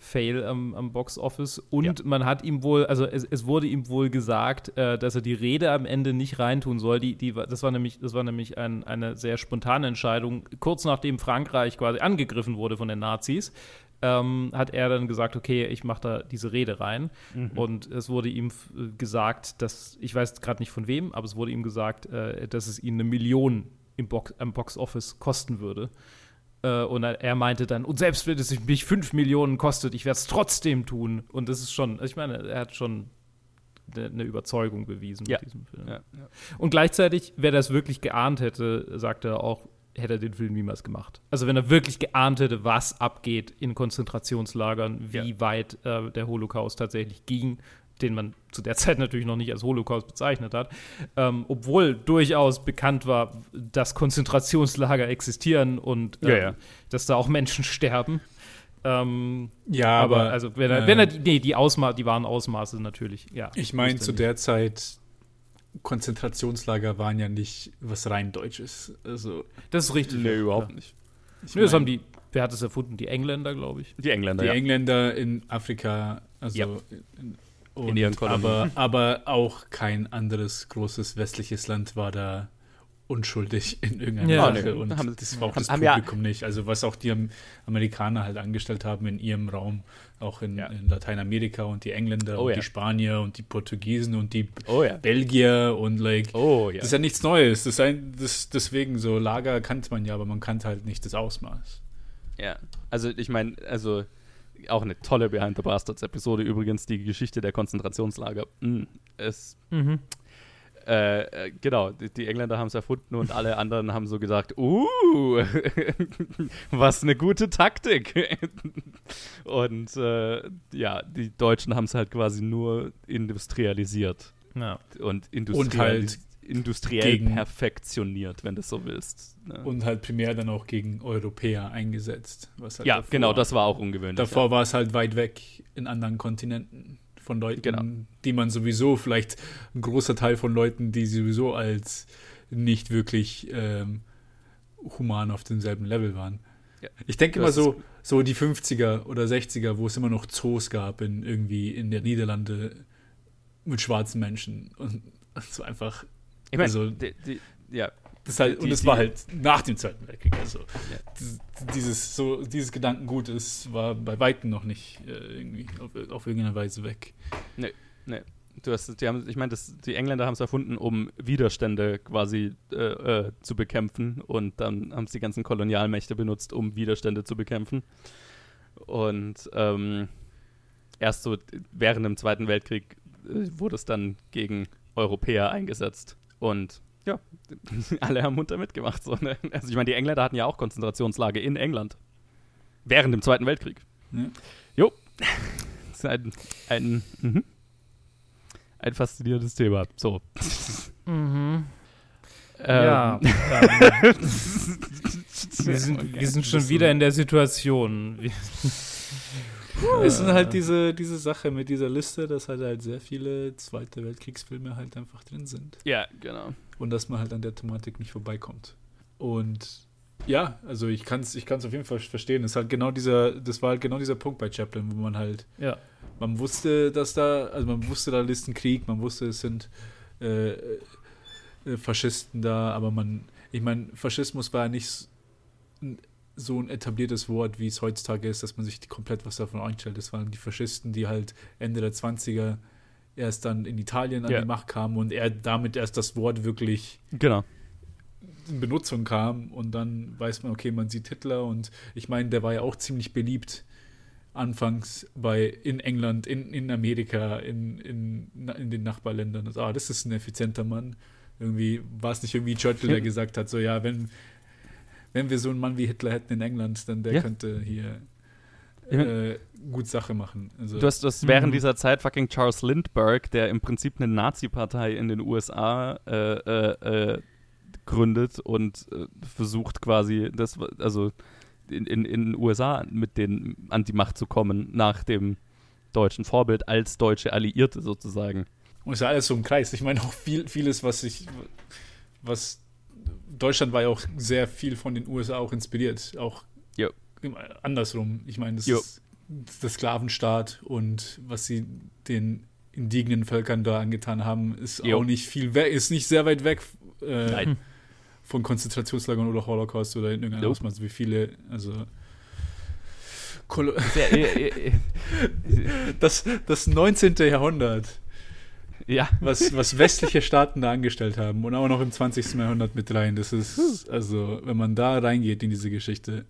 Fail am, am Box Office. Und Ja. man hat ihm wohl, also es, es wurde ihm wohl gesagt, äh, dass er die Rede am Ende nicht reintun soll. Die, die, das war nämlich, das war nämlich ein, eine sehr spontane Entscheidung. Kurz nachdem Frankreich quasi angegriffen wurde von den Nazis, ähm, hat er dann gesagt, okay, ich mache da diese Rede rein. Und es wurde ihm f- gesagt, dass, ich weiß gerade nicht von wem, aber es wurde ihm gesagt, äh, dass es ihn eine Million im Box, am Box Office kosten würde. Äh, und er meinte dann, und selbst wenn es mich 5 Millionen kostet, ich werde es trotzdem tun. Und das ist schon, ich meine, er hat schon eine eine Überzeugung bewiesen Ja. mit diesem Film. Ja, ja. Und gleichzeitig, wer das wirklich geahnt hätte, sagte er auch, hätte er den Film niemals gemacht. Also wenn er wirklich geahnt hätte, was abgeht in Konzentrationslagern, wie Ja. weit äh, der Holocaust tatsächlich ging, den man zu der *laughs* Zeit natürlich noch nicht als Holocaust bezeichnet hat, ähm, obwohl durchaus bekannt war, dass Konzentrationslager existieren und ähm, Ja, ja. dass da auch Menschen sterben. Ähm, Ja, aber, aber, also wenn er, äh, wenn er die, nee, die Ausma die wahren Ausmaße natürlich, ja. Ich meine, zu der Zeit, Konzentrationslager waren ja nicht was rein Deutsches. Also, Das ist richtig. Nee, überhaupt Ja. nicht. ich Nö, das haben die, wer hat es erfunden? Die Engländer, glaube ich. Die Engländer, die ja. Engländer in Afrika, also Ja. in, In ihren Kolonien. aber, aber auch kein anderes großes westliches Land war da unschuldig in irgendeiner Ja. Sache. Und haben- das war auch haben- das haben ja- Publikum nicht. Also was auch die Am- Amerikaner halt angestellt haben in ihrem Raum, auch in, Ja. in Lateinamerika und die Engländer Oh und ja. die Spanier und die Portugiesen und die Oh ja. Belgier und like Oh ja. das ist ja nichts Neues. Das ist ein, das, deswegen so Lager kannte man ja, aber man kannte halt nicht das Ausmaß. Ja, also ich meine, also auch eine tolle Behind the Bastards Episode übrigens, die Geschichte der Konzentrationslager. Mm, es, Mhm. Äh, äh, genau, die, Engländer haben es erfunden und alle anderen haben so gesagt, uh, *laughs* was eine gute Taktik. *laughs* und äh, ja, die Deutschen haben es halt quasi nur industrialisiert Ja. und, industrialis Und halt industriell gegen- perfektioniert, wenn du so willst. Ne? Und halt primär dann auch gegen Europäer eingesetzt. Was halt ja, davor- genau, das war auch ungewöhnlich. Davor war es halt weit weg in anderen Kontinenten von Leuten, Genau. die man sowieso, vielleicht ein großer Teil von Leuten, die sowieso als nicht wirklich ähm, human auf demselben Level waren. Ja. Ich denke immer so, so die 50er oder 60er, wo es immer noch Zoos gab in irgendwie in der Niederlande mit schwarzen Menschen und *laughs* so einfach Ich meine, also- die, die, ja, das halt, Die- und es war halt nach dem Zweiten Weltkrieg. Also dieses- dieses, so, dieses Gedankengut ist, war bei Weitem noch nicht äh, irgendwie auf, auf irgendeine Weise weg. Du hast, die haben, ich meine, die Engländer haben es erfunden, um Widerstände quasi äh, äh, zu bekämpfen und dann haben es die ganzen Kolonialmächte benutzt, um Widerstände zu bekämpfen. Und ähm, erst so während dem Zweiten Weltkrieg äh, wurde es dann gegen Europäer eingesetzt. Und ja, *laughs* alle haben munter mitgemacht. So, ne? Also ich meine, die Engländer hatten ja auch Konzentrationslager in England. Während dem Zweiten Weltkrieg. Ja. Jo. *laughs* Das ist ein, ein, mhm. ein faszinierendes Thema. So. Mhm. Ähm, Ja. *laughs* wir sind, wir sind schon wieder in der Situation. es sind halt diese, diese Sache mit dieser Liste, dass halt, halt sehr viele Zweite Weltkriegsfilme halt einfach drin sind. Ja, genau. Und dass man halt an der Thematik nicht vorbeikommt. Und ja, also ich kann es ich kann's auf jeden Fall verstehen. Das, halt genau dieser, das war halt genau dieser Punkt bei Chaplin, wo man halt, ja. man wusste, dass da, also man wusste, da ist ein Krieg, man wusste, es sind äh, äh, Faschisten da, aber man, ich meine, Faschismus war ja nicht so ein etabliertes Wort, wie es heutzutage ist, dass man sich komplett was davon einstellt. Das waren die Faschisten, die halt Ende der 20er erst dann in Italien an ja. die Macht kamen und er damit erst das Wort wirklich genau. in Benutzung kam und dann weiß man, okay, man sieht Hitler und ich meine, der war ja auch ziemlich beliebt anfangs bei in England, in, in Amerika, in, in, in den Nachbarländern. Also, ah, das ist ein effizienter Mann. Irgendwie war es nicht irgendwie Churchill, der *laughs* gesagt hat, so ja, wenn, wenn wir so einen Mann wie Hitler hätten in England, dann der ja. könnte hier äh, gut Sache machen. Also, du hast, du hast mhm. während dieser Zeit fucking Charles Lindbergh, der im Prinzip eine Nazi-Partei in den USA äh, äh, äh, gründet und äh, versucht quasi das, also in, in, in den USA mit denen an die Macht zu kommen, nach dem deutschen Vorbild als deutsche Alliierte sozusagen. Und es ist ja alles so im Kreis. Ich meine auch viel, vieles, was ich, was Deutschland war ja auch sehr viel von den USA auch inspiriert. Auch jo. Andersrum. Ich meine, das jo. ist der Sklavenstaat und was sie den indigenen Völkern da angetan haben, ist jo. auch nicht viel ist nicht sehr weit weg äh, von Konzentrationslagern oder Holocaust oder in irgendeinem Ausmaß, wie viele, also *laughs* das, das 19. Jahrhundert ja. Was, was westliche Staaten da angestellt haben und auch noch im 20. Jahrhundert mit rein. Das ist, also, wenn man da reingeht in diese Geschichte.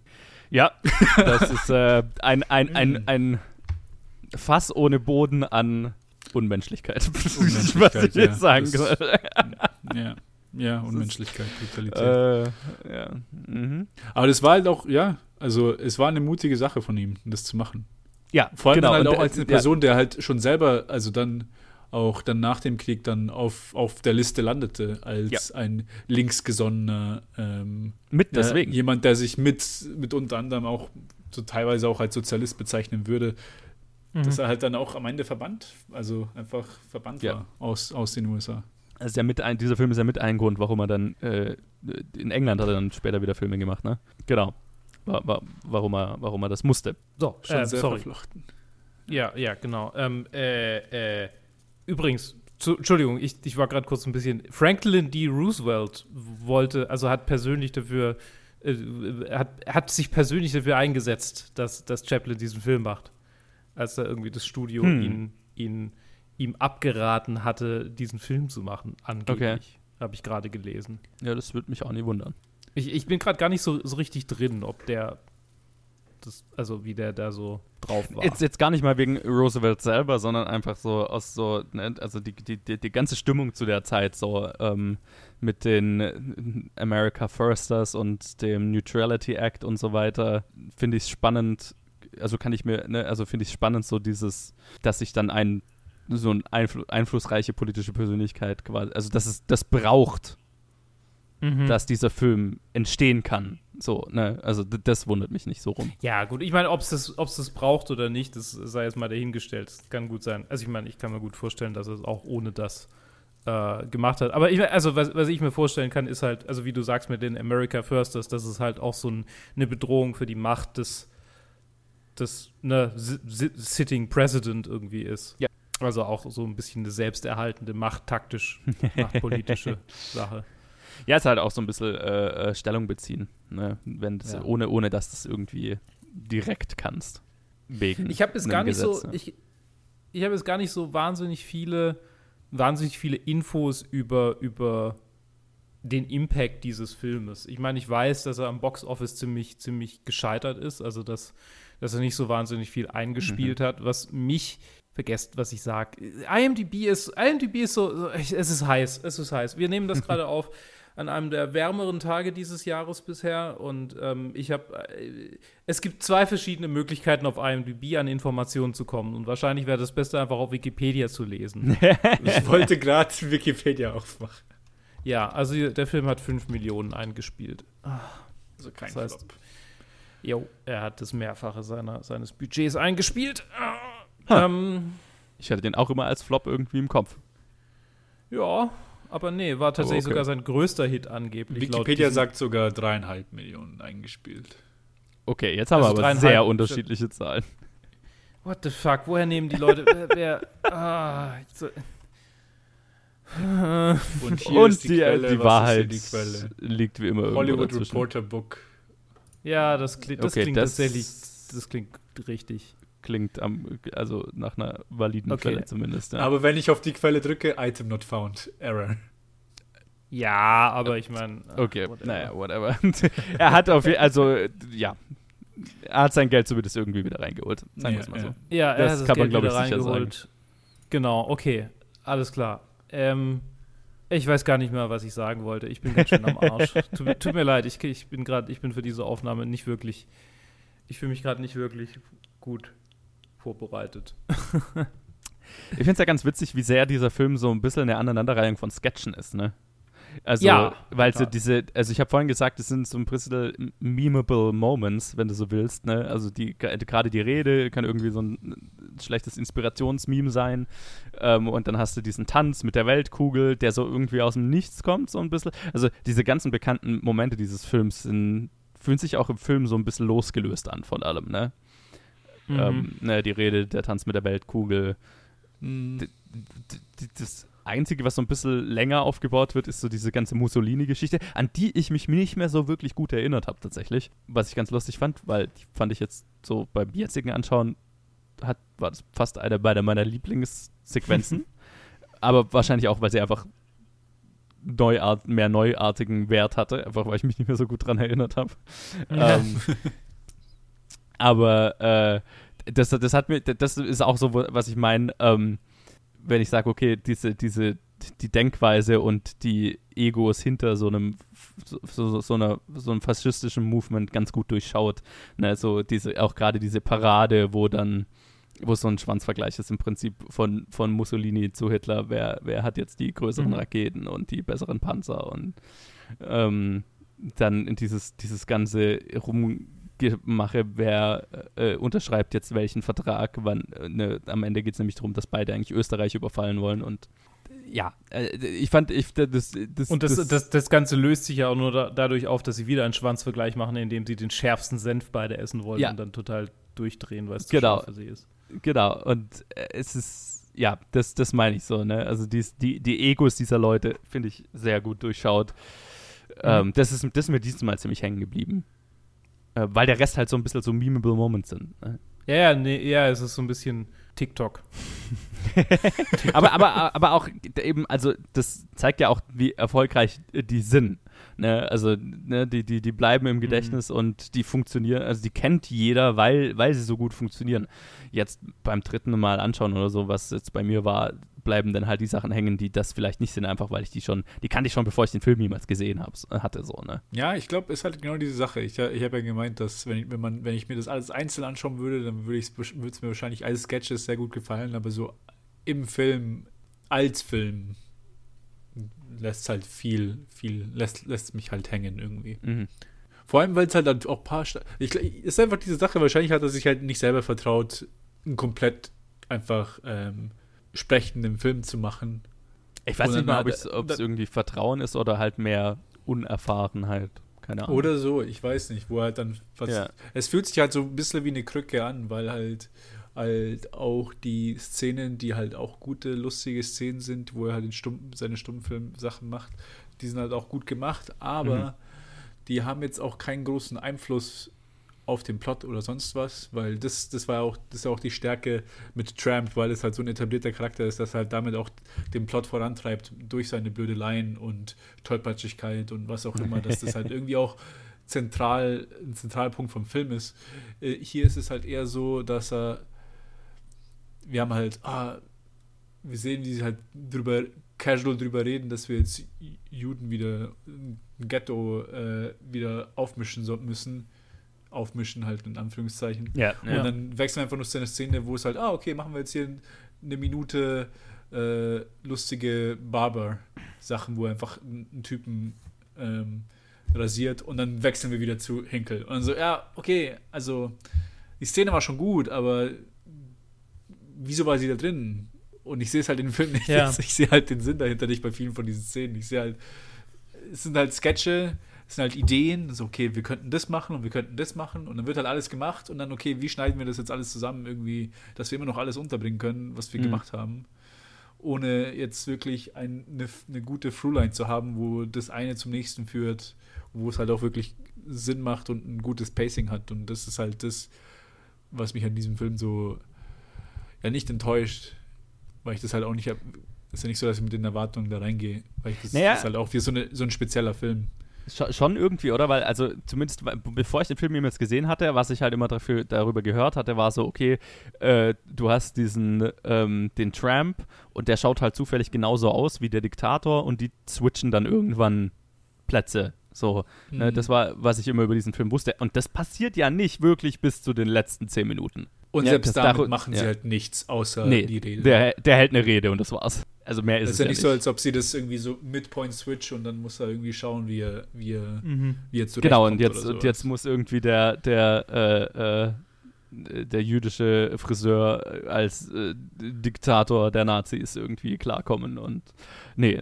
Ja, das ist äh, ein, ein, ein, ein Fass ohne Boden an Unmenschlichkeit. *laughs* Unmenschlichkeit was ich ja. jetzt sagen soll. Ja. Ja, Unmenschlichkeit, Brutalität. Äh, ja. Mhm. Aber das war halt auch, ja, also es war eine mutige Sache von ihm, das zu machen. Ja, vor allem genau. halt auch als eine Person, der halt schon selber, also dann auch dann nach dem Krieg dann auf, auf der Liste landete als ja. ein linksgesonnener ähm, mit deswegen. Ja, jemand, der sich mit, mit unter anderem auch so teilweise auch als Sozialist bezeichnen würde, mhm. dass er halt dann auch am Ende verbannt, also einfach verbannt ja. war aus, aus den USA. Also ja mit ein, dieser Film ist ja mit ein Grund, warum er dann äh, in England hat er dann später wieder Filme gemacht, ne? Genau. War, war, warum, er, warum er das musste. So, Schon äh, sehr sorry. verflochten. Ja, ja, genau. Ähm, äh, äh, Übrigens, zu, Entschuldigung, ich, ich war gerade kurz ein bisschen. Franklin D. Roosevelt wollte, also hat persönlich dafür, äh, hat, hat sich persönlich dafür eingesetzt, dass, dass Chaplin diesen Film macht. Als da irgendwie das Studio hm. ihn, ihn, ihm abgeraten hatte, diesen Film zu machen, angeblich. Okay. Habe ich gerade gelesen. Ja, das würde mich auch nie wundern. Ich, ich bin gerade gar nicht so, so richtig drin, ob der das, also wie der da so drauf war. Jetzt, jetzt gar nicht mal wegen Roosevelt selber, sondern einfach so aus so, ne, also die, die, die, die, ganze Stimmung zu der Zeit, so ähm, mit den America Firsters und dem Neutrality Act und so weiter, finde ich es spannend, also kann ich mir, ne, also finde ich spannend, so dieses, dass sich dann ein so eine Einfl einflussreiche politische Persönlichkeit quasi, also dass es das braucht, mhm. dass dieser Film entstehen kann. So, ne, also das wundert mich nicht so rum. Ja, gut, ich meine, ob es das, das braucht oder nicht, das sei jetzt mal dahingestellt. Das kann gut sein. Also ich meine, ich kann mir gut vorstellen, dass es auch ohne das äh, gemacht hat. Aber ich, also was, was, ich mir vorstellen kann, ist halt, also wie du sagst mit den America Firsters, dass es halt auch so ein, eine Bedrohung für die Macht des, des ne, Sitting President irgendwie ist. Ja. Also auch so ein bisschen eine selbsterhaltende, machttaktisch, *laughs* machtpolitische Sache. Ja, ist halt auch so ein bisschen äh, äh Stellung beziehen, ne? Wenn das, ja. ohne, ohne dass du es irgendwie direkt kannst. Wegen ich habe es gar nicht Gesetz, so, ich, ich habe jetzt gar nicht so wahnsinnig viele, wahnsinnig viele Infos über, über den Impact dieses Filmes. Ich meine, ich weiß, dass er am Boxoffice ziemlich, ziemlich gescheitert ist, also dass, dass er nicht so wahnsinnig viel eingespielt mhm. hat, was mich vergesst, was ich sage. IMDb ist, IMDb ist so, es ist heiß, es ist heiß. Wir nehmen das *laughs* gerade auf an einem der wärmeren Tage dieses Jahres bisher. Und ähm, ich habe, äh, es gibt zwei verschiedene Möglichkeiten auf IMDb an Informationen zu kommen. Und wahrscheinlich wäre das Beste einfach auf Wikipedia zu lesen. *laughs* ich wollte *laughs* gerade Wikipedia aufmachen. Ja, also der Film hat 5 Millionen eingespielt. Also kein Das heißt- Flop. Jo, er hat das Mehrfache seiner, seines Budgets eingespielt. Ähm, Ich hatte den auch immer als Flop irgendwie im Kopf. ja, aber nee, war tatsächlich okay. sogar sein größter Hit angeblich. laut Wikipedia sagt sogar dreieinhalb Millionen eingespielt. Okay, jetzt haben Also wir aber sehr unterschiedliche Zahlen. What the fuck? Woher nehmen die Leute. wer. wer *laughs* ah, so, Und hier Und ist die, die, Quelle, die Wahrheit die Quelle? liegt wie immer irgendwo Hollywood. Reporter Book. ja, das, klingt, das Okay, klingt das- tatsächlich. Das klingt richtig. Klingt am, also nach einer validen Okay. Quelle zumindest. Ja. Aber wenn ich auf die Quelle drücke, Item not found. Error. Ja, aber ich meine. okay, naja, whatever. *laughs* er hat auf jeden also äh, ja, er hat sein Geld zumindest irgendwie wieder reingeholt. Sagen wir es Ja, mal so. ja. Er Das hat das kann man, Geld glaub ich, wieder sicher reingeholt. Genau, okay. Alles klar. Ähm, ich weiß gar nicht mehr, was ich sagen wollte. Ich bin ganz schön am Arsch. *laughs* tut, mir- tut mir leid, ich, ich bin gerade, ich bin für diese Aufnahme nicht wirklich, ich fühle mich gerade nicht wirklich gut vorbereitet. Ich finde es ja ganz witzig, wie sehr dieser Film so ein bisschen eine Aneinanderreihung von Sketchen ist, ne? Also, Ja, weil so diese, also ich habe vorhin gesagt, es sind so ein bisschen memeable Moments, wenn du so willst, ne? Also die gerade die Rede kann irgendwie so ein schlechtes Inspirationsmeme sein. Ähm, und dann hast du diesen Tanz mit der Weltkugel, der so irgendwie aus dem Nichts kommt, so ein bisschen. Also diese ganzen bekannten Momente dieses Films sind, fühlen sich auch im Film so ein bisschen losgelöst an von allem, ne? Mhm. Ähm, ne, die Rede, der Tanz mit der Weltkugel, Hm. D- das Einzige, was so ein bisschen länger aufgebaut wird, ist so diese ganze Mussolini-Geschichte, an die ich mich nicht mehr so wirklich gut erinnert habe tatsächlich. Was ich ganz lustig fand, weil die fand ich jetzt so beim jetzigen Anschauen, hat, war das fast eine meiner, meiner Lieblingssequenzen. *laughs* Aber wahrscheinlich auch, weil sie einfach neuart, mehr neuartigen Wert hatte, einfach weil ich mich nicht mehr so gut dran erinnert habe. ähm, *laughs* aber äh, das, das hat mir, das ist auch so, was ich meine, ähm, wenn ich sage, okay, diese, diese, die Denkweise und die Egos hinter so einem so, so, so, einer, so einem faschistischen Movement ganz gut durchschaut. Ne, so diese, auch gerade diese Parade, wo dann, wo so ein Schwanzvergleich ist im Prinzip von, von Mussolini zu Hitler, wer, wer hat jetzt die größeren Mhm. Raketen und die besseren Panzer und ähm, dann in dieses, dieses ganze Rumgemache, wer äh, unterschreibt jetzt welchen Vertrag, wann, äh, ne, am Ende geht es nämlich darum, dass beide eigentlich Österreich überfallen wollen und ja, äh, ich fand, ich, das, das, Und das, das, das, Ganze löst sich ja auch nur da, dadurch auf, dass sie wieder einen Schwanzvergleich machen, indem sie den schärfsten Senf beide essen wollen Ja. und dann total durchdrehen, weil es Genau. zu für sie ist. Genau, und äh, es ist, ja, das, das meine ich so, ne? Also dies, die, die Egos dieser Leute finde ich sehr gut durchschaut. Ähm, das, ist, das ist mir diesmal ziemlich hängen geblieben. Äh, weil der Rest halt so ein bisschen so memeable Moments sind. Ne? Ja, ja, nee, ja, es ist so ein bisschen TikTok. *laughs* aber, aber, aber auch eben, also das zeigt ja auch, wie erfolgreich äh, die sind. Ne? Also ne, die, die, die bleiben im Gedächtnis und die funktionieren, also die kennt jeder, weil, weil sie so gut funktionieren. Jetzt beim dritten Mal anschauen oder so, was jetzt bei mir war, bleiben dann halt die Sachen hängen, die das vielleicht nicht sind, einfach weil ich die schon, die kannte ich schon, bevor ich den Film jemals gesehen hab, hatte, so, ne? Ja, ich glaube, es ist halt genau diese Sache. Ich, ich habe ja gemeint, dass wenn ich, wenn, man, wenn ich mir das alles einzeln anschauen würde, dann würde es mir wahrscheinlich als Sketches sehr gut gefallen, aber so im Film, als Film, lässt halt viel, viel, lässt, lässt mich halt hängen irgendwie. Mhm. Vor allem, weil es halt dann auch ein paar. Ich, ist einfach diese Sache, wahrscheinlich hat er sich halt nicht selber vertraut, komplett einfach ähm, sprechenden Film zu machen. Ich weiß nicht mal, ob es irgendwie Vertrauen ist oder halt mehr Unerfahrenheit. Keine Ahnung. Oder so, ich weiß nicht, wo er halt dann. Was, Ja. Es fühlt sich halt so ein bisschen wie eine Krücke an, weil halt halt auch die Szenen, die halt auch gute, lustige Szenen sind, wo er halt Stumm, seine Stummfilm-Sachen macht, die sind halt auch gut gemacht, aber Mhm. die haben jetzt auch keinen großen Einfluss auf den Plot oder sonst was, weil das, das war auch, das ist ja auch die Stärke mit Tramp, weil es halt so ein etablierter Charakter ist, dass er halt damit auch den Plot vorantreibt durch seine Blödeleien und Tollpatschigkeit und was auch immer, dass das halt *laughs* irgendwie auch zentral, ein Zentralpunkt vom Film ist. Äh, hier ist es halt eher so, dass er wir haben halt, ah, wir sehen, wie sie halt drüber, casual drüber reden, dass wir jetzt Juden wieder, ein Ghetto äh, wieder aufmischen so müssen. Aufmischen halt in Anführungszeichen. ja, Und ja. dann wechseln wir einfach nur zu einer Szene, wo es halt, ah, okay, machen wir jetzt hier eine Minute äh, lustige Barber-Sachen, wo einfach ein, ein Typen ähm, rasiert und dann wechseln wir wieder zu Hinkel. Und dann so, ja, okay, also die Szene war schon gut, aber wieso war sie da drin? Und ich sehe es halt in dem Film nicht. Ja. *laughs* Ich sehe halt den Sinn dahinter nicht bei vielen von diesen Szenen. Ich sehe halt, es sind halt Sketche, es sind halt Ideen, so, okay, wir könnten das machen und wir könnten das machen und dann wird halt alles gemacht und dann, okay, wie schneiden wir das jetzt alles zusammen irgendwie, dass wir immer noch alles unterbringen können, was wir Mhm. gemacht haben, ohne jetzt wirklich ein, eine, eine gute Throughline zu haben, wo das eine zum nächsten führt, wo es halt auch wirklich Sinn macht und ein gutes Pacing hat und das ist halt das, was mich an diesem Film so, ja, nicht enttäuscht, weil ich das halt auch nicht hab, ist ja nicht so, dass ich mit den Erwartungen da reingehe, weil ich das Naja. ist halt auch wie so, eine, so ein spezieller Film. Scho- Schon irgendwie, oder? Weil, also zumindest bevor ich den Film jemals gesehen hatte, was ich halt immer dafür, darüber gehört hatte, war so, okay, äh, du hast diesen, ähm, den Tramp und der schaut halt zufällig genauso aus wie der Diktator und die switchen dann irgendwann Plätze. So, ne, Mhm. das war, was ich immer über diesen Film wusste. Und das passiert ja nicht wirklich bis zu den letzten zehn Minuten. Und Ja, selbst damit machen sie ja. halt nichts, außer nee, die Rede. Der, der hält eine Rede und das war's. Also mehr ist das es ist ja ja nicht so, als ob sie das irgendwie so Midpoint-Switch und dann muss er irgendwie schauen, wie er, wie er, wie er Genau, und jetzt, und jetzt muss irgendwie der, der, äh, äh, der jüdische Friseur als äh, Diktator der Nazis irgendwie klarkommen. Und nee,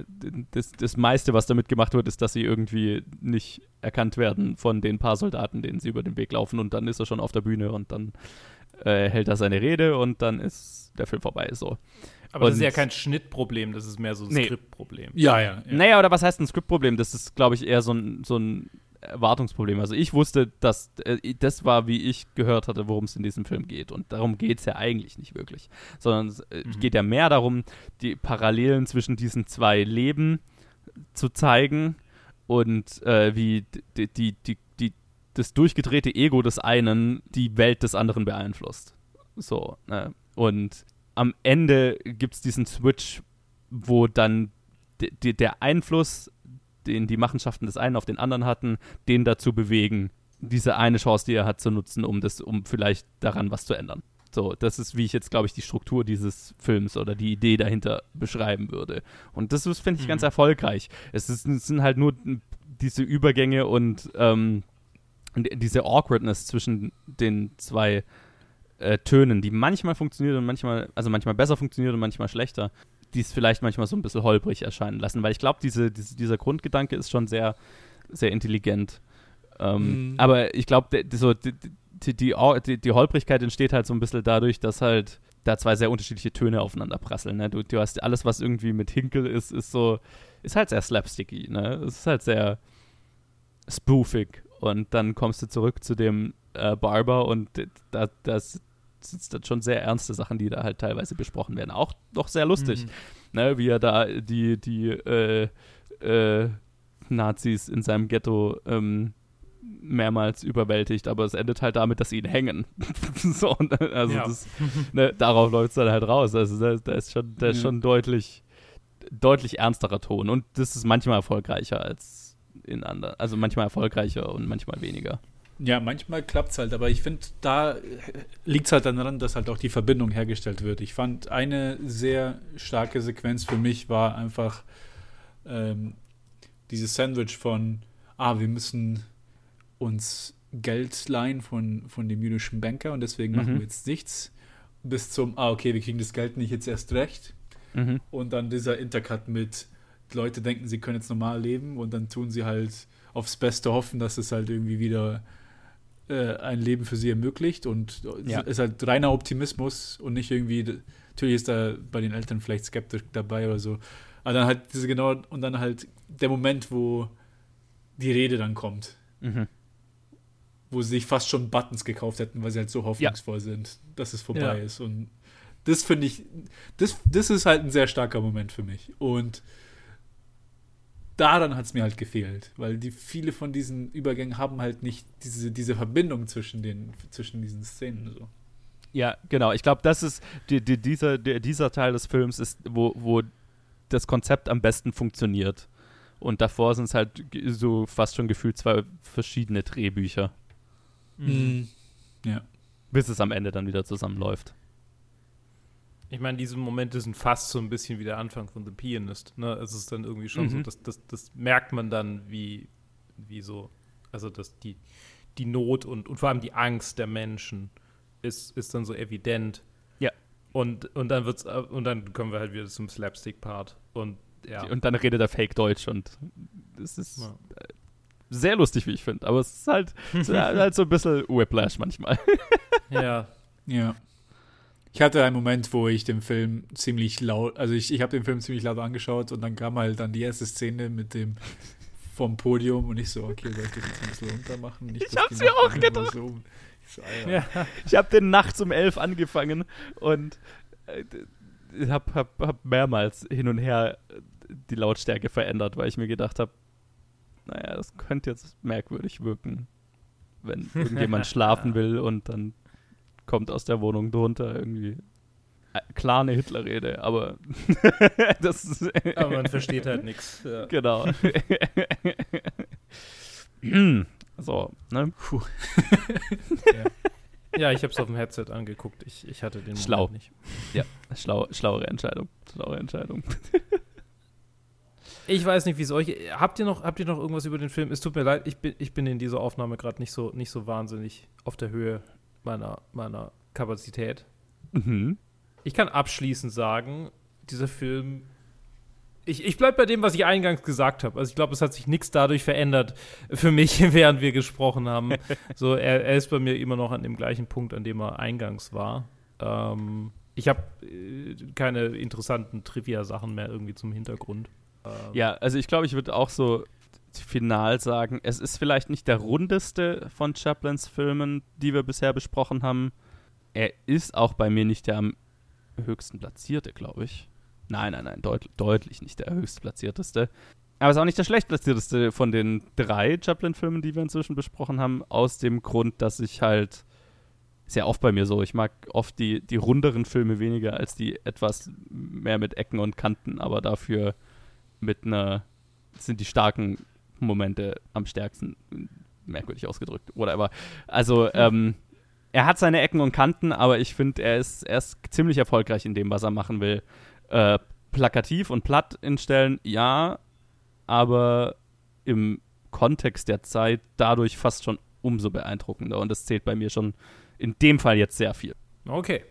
das, das meiste, was damit gemacht wird, ist, dass sie irgendwie nicht erkannt werden von den paar Soldaten, denen sie über den Weg laufen. Und dann ist er schon auf der Bühne und dann äh, hält er seine Rede und dann ist der Film vorbei. So. Aber das ist Und- ja kein Schnittproblem, das ist mehr so ein Nee. Skriptproblem. Ja, ja. ja. Naja, oder was heißt ein Skriptproblem? Das ist, glaube ich, eher so ein, so ein Erwartungsproblem. Also ich wusste, dass äh, das war, wie ich gehört hatte, worum es in diesem Film geht. Und darum geht es ja eigentlich nicht wirklich. Sondern es äh, Mhm. geht ja mehr darum, die Parallelen zwischen diesen zwei Leben zu zeigen und äh, wie die, die, die, die, das durchgedrehte Ego des einen die Welt des anderen beeinflusst. So, ne? Und am Ende gibt es diesen Switch, wo dann de- de- der Einfluss, den die Machenschaften des einen auf den anderen hatten, den dazu bewegen, diese eine Chance, die er hat, zu nutzen, um das, um vielleicht daran was zu ändern. So, das ist, wie ich jetzt, glaube ich, die Struktur dieses Films oder die Idee dahinter beschreiben würde. Und das ist, finde ich, ganz Mhm. erfolgreich. Es, ist, es sind halt nur diese Übergänge und ähm, und diese Awkwardness zwischen den zwei äh, Tönen, die manchmal funktioniert und manchmal, also manchmal besser funktioniert und manchmal schlechter, die es vielleicht manchmal so ein bisschen holprig erscheinen lassen. Weil ich glaube, diese, diese, dieser Grundgedanke ist schon sehr, sehr intelligent. Ähm, Mhm. Aber ich glaube, so, die, die, die, die, die Holprigkeit entsteht halt so ein bisschen dadurch, dass halt da zwei sehr unterschiedliche Töne aufeinander prasseln. Ne? Du, du hast alles, was irgendwie mit Hinkel ist, ist so, ist halt sehr slapsticky. Ne? Es ist halt sehr spoofig. Und dann kommst du zurück zu dem äh, Barber und da, das sind dann schon sehr ernste Sachen, die da halt teilweise besprochen werden. Auch doch sehr lustig, Mhm. ne? wie er da die, die äh, äh, Nazis in seinem Ghetto ähm, mehrmals überwältigt, aber es endet halt damit, dass sie ihn hängen. *laughs* so, ne? also Ja. das, ne, darauf läuft es dann halt raus. Also da, da ist schon, da ist Ja. schon deutlich, deutlich ernsterer Ton und das ist manchmal erfolgreicher als in anderen, also manchmal erfolgreicher und manchmal weniger. Ja, manchmal klappt es halt, aber ich finde, da liegt es halt daran, dass halt auch die Verbindung hergestellt wird. Ich fand eine sehr starke Sequenz für mich war einfach ähm, dieses Sandwich von, ah, wir müssen uns Geld leihen von, von dem jüdischen Banker und deswegen machen Mhm. wir jetzt nichts, bis zum, ah, okay, wir kriegen das Geld nicht jetzt erst recht. Mhm. Und dann dieser Intercut mit, Leute denken, sie können jetzt normal leben und dann tun sie halt aufs Beste hoffen, dass es halt irgendwie wieder äh, ein Leben für sie ermöglicht und Ja. es ist halt reiner Optimismus und nicht irgendwie, natürlich ist da bei den Eltern vielleicht skeptisch dabei oder so, aber dann halt diese genau, und dann halt der Moment, wo die Rede dann kommt, Mhm. wo sie sich fast schon Buttons gekauft hätten, weil sie halt so hoffnungsvoll sind, dass es vorbei Ja. ist. Und das finde ich, das, das ist halt ein sehr starker Moment für mich. Und daran hat es mir halt gefehlt, weil die viele von diesen Übergängen haben halt nicht diese, diese Verbindung zwischen den, zwischen diesen Szenen. So. Ja, genau. Ich glaube, das ist die, die, dieser, der, dieser Teil des Films ist, wo, wo das Konzept am besten funktioniert. Und davor sind es halt so fast schon gefühlt zwei verschiedene Drehbücher, Mhm. Ja. bis es am Ende dann wieder zusammenläuft. Ich meine, diese Momente sind fast so ein bisschen wie der Anfang von The Pianist. Ne? Es ist dann irgendwie schon so, Mhm. dass das, das merkt man dann, wie, wie so, also dass die, die Not und, und vor allem die Angst der Menschen ist, ist dann so evident. Ja. Und, und dann wird's, und dann kommen wir halt wieder zum Slapstick-Part. Und ja. Und dann redet er Fake Deutsch und das ist Ja. äh, sehr lustig, wie ich finde. Aber es ist halt, es ist *laughs* halt so ein bisschen Whiplash manchmal. ja. Ja. Ich hatte einen Moment, wo ich den Film ziemlich laut, also ich, ich habe den Film ziemlich laut angeschaut und dann kam halt dann die erste Szene mit dem vom Podium und ich so, okay, soll ich das jetzt ein bisschen runter machen? Nicht, Ich hab's mir auch gedacht. So, ich so, ah, ja. ja. Ich habe den nachts um elf angefangen und äh, habe hab, hab mehrmals hin und her äh, die Lautstärke verändert, weil ich mir gedacht habe, naja, das könnte jetzt merkwürdig wirken, wenn *laughs* irgendjemand schlafen will und dann kommt aus der Wohnung drunter irgendwie äh, klar eine Hitlerrede, aber *laughs* das ist Aber man versteht halt nichts. Ja. genau. *laughs* so, ne? Puh. ja, ich habe es auf dem Headset angeguckt. Ich, ich hatte den Schlau. Moment nicht. Ja, schlau, schlauere Entscheidung. Schlauere Entscheidung. Ich weiß nicht, wie es euch. Habt ihr noch, habt ihr noch irgendwas über den Film? Es tut mir leid, ich bin, ich bin in dieser Aufnahme gerade nicht so, nicht so wahnsinnig auf der Höhe meiner, meiner Kapazität. Mhm. Ich kann abschließend sagen, dieser Film. Ich, ich bleibe bei dem, was ich eingangs gesagt habe. Also ich glaube, es hat sich nichts dadurch verändert für mich, *laughs* während wir gesprochen haben. *laughs* so, er, er ist bei mir immer noch an dem gleichen Punkt, an dem er eingangs war. Ähm, ich habe äh, keine interessanten Trivia-Sachen mehr irgendwie zum Hintergrund. Ähm, Ja, also ich glaube, ich würde auch so final sagen, es ist vielleicht nicht der rundeste von Chaplins Filmen, die wir bisher besprochen haben. Er ist auch bei mir nicht der am höchsten platzierte, glaube ich. Nein, nein, nein, deut deutlich nicht der höchst platzierteste. Aber es ist auch nicht der schlecht platzierteste von den drei Chaplin-Filmen, die wir inzwischen besprochen haben, aus dem Grund, dass ich halt sehr oft bei mir so. Ich mag oft die, die runderen Filme weniger als die etwas mehr mit Ecken und Kanten, aber dafür mit einer sind die starken Momente am stärksten merkwürdig ausgedrückt. Whatever. Also, ähm, er hat seine Ecken und Kanten, aber ich finde, er ist, er ist ziemlich erfolgreich in dem, was er machen will. Äh, plakativ und platt in Stellen, ja, aber im Kontext der Zeit dadurch fast schon umso beeindruckender. Und das zählt bei mir schon in dem Fall jetzt sehr viel. Okay.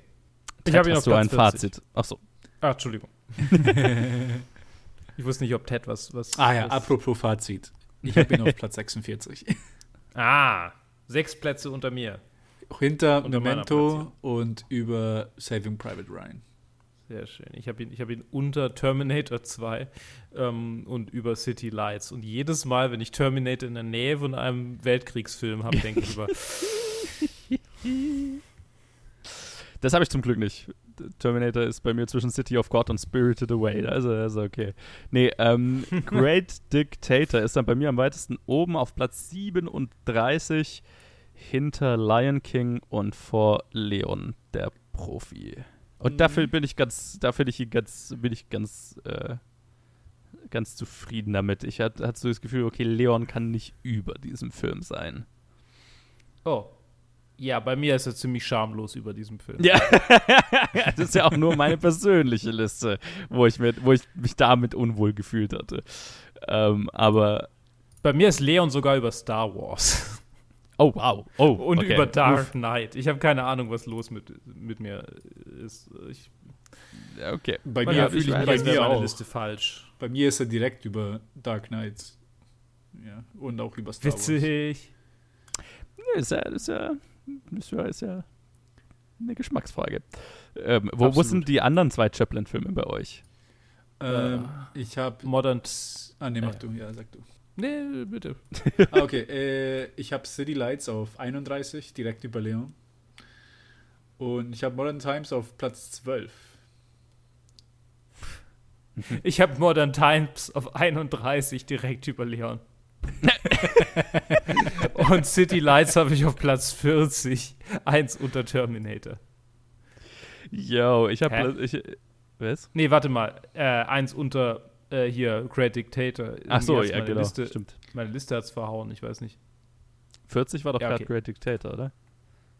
Ted, Ich habe ihn hast auf du ein Platz 40. Fazit? Ach so. Ach, Entschuldigung. *laughs* ich wusste nicht, ob Ted was. was Ah ja, was, apropos Fazit. Ich habe ihn auf Platz 46. *laughs* Ah, sechs Plätze unter mir. Hinter Unter Memento und über Saving Private Ryan. Sehr schön. Ich habe ihn, ich hab ihn unter Terminator 2 ähm, und über City Lights. Und jedes Mal, wenn ich Terminator in der Nähe von einem Weltkriegsfilm habe, denke ich über. *laughs* Das habe ich zum Glück nicht. Terminator ist bei mir zwischen City of God und Spirited Away. Also, also okay. Nee, ähm, *laughs* Great Dictator ist dann bei mir am weitesten oben auf Platz 37 hinter Lion King und vor Leon, der Profi. Und Mhm. dafür bin ich ganz, da bin ich ganz, bin ich ganz, äh, ganz zufrieden damit. Ich hatte hat so das Gefühl, okay, Leon kann nicht über diesem Film sein. Oh. Ja, bei mir ist er ziemlich schamlos über diesem Film. Ja, *laughs* das ist ja auch nur meine persönliche Liste, wo ich, mit, wo ich mich damit unwohl gefühlt hatte. Ähm, aber, Bei mir ist Leon sogar über Star Wars. oh wow, oh, Und okay. über Dark Knight. Ich habe keine Ahnung, was los mit, mit mir ist. Ich, Okay. Bei mir, ja, fühle ich bei mir meine auch. Liste falsch. Bei mir ist er direkt über Dark Knight. Ja, und auch über Star Wars. Witzig. Ja, Ist ja, ist ja, ist ja, ist ja eine Geschmacksfrage. Ähm, wo, wo sind die anderen zwei Chaplin-Filme bei euch? Ähm, ich habe. Modern. Ah, nee, mach Äh. du. Ja, sag du. Nee, bitte. *laughs* Ah, okay. *laughs* Äh, ich habe City Lights auf 31, direkt über Leon. Und ich habe Modern Times auf Platz 12. *laughs* Ich habe Modern Times auf 31 direkt über Leon. Und City Lights habe ich auf Platz 40, eins unter Terminator. Yo, ich habe. Was? Nee, warte mal, äh, eins unter äh, hier Great Dictator. Ach so, Irgendwie ja, genau. Liste, Stimmt. meine Liste hat's verhauen, ich weiß nicht. 40 war doch Ja, gerade okay. Great Dictator, oder?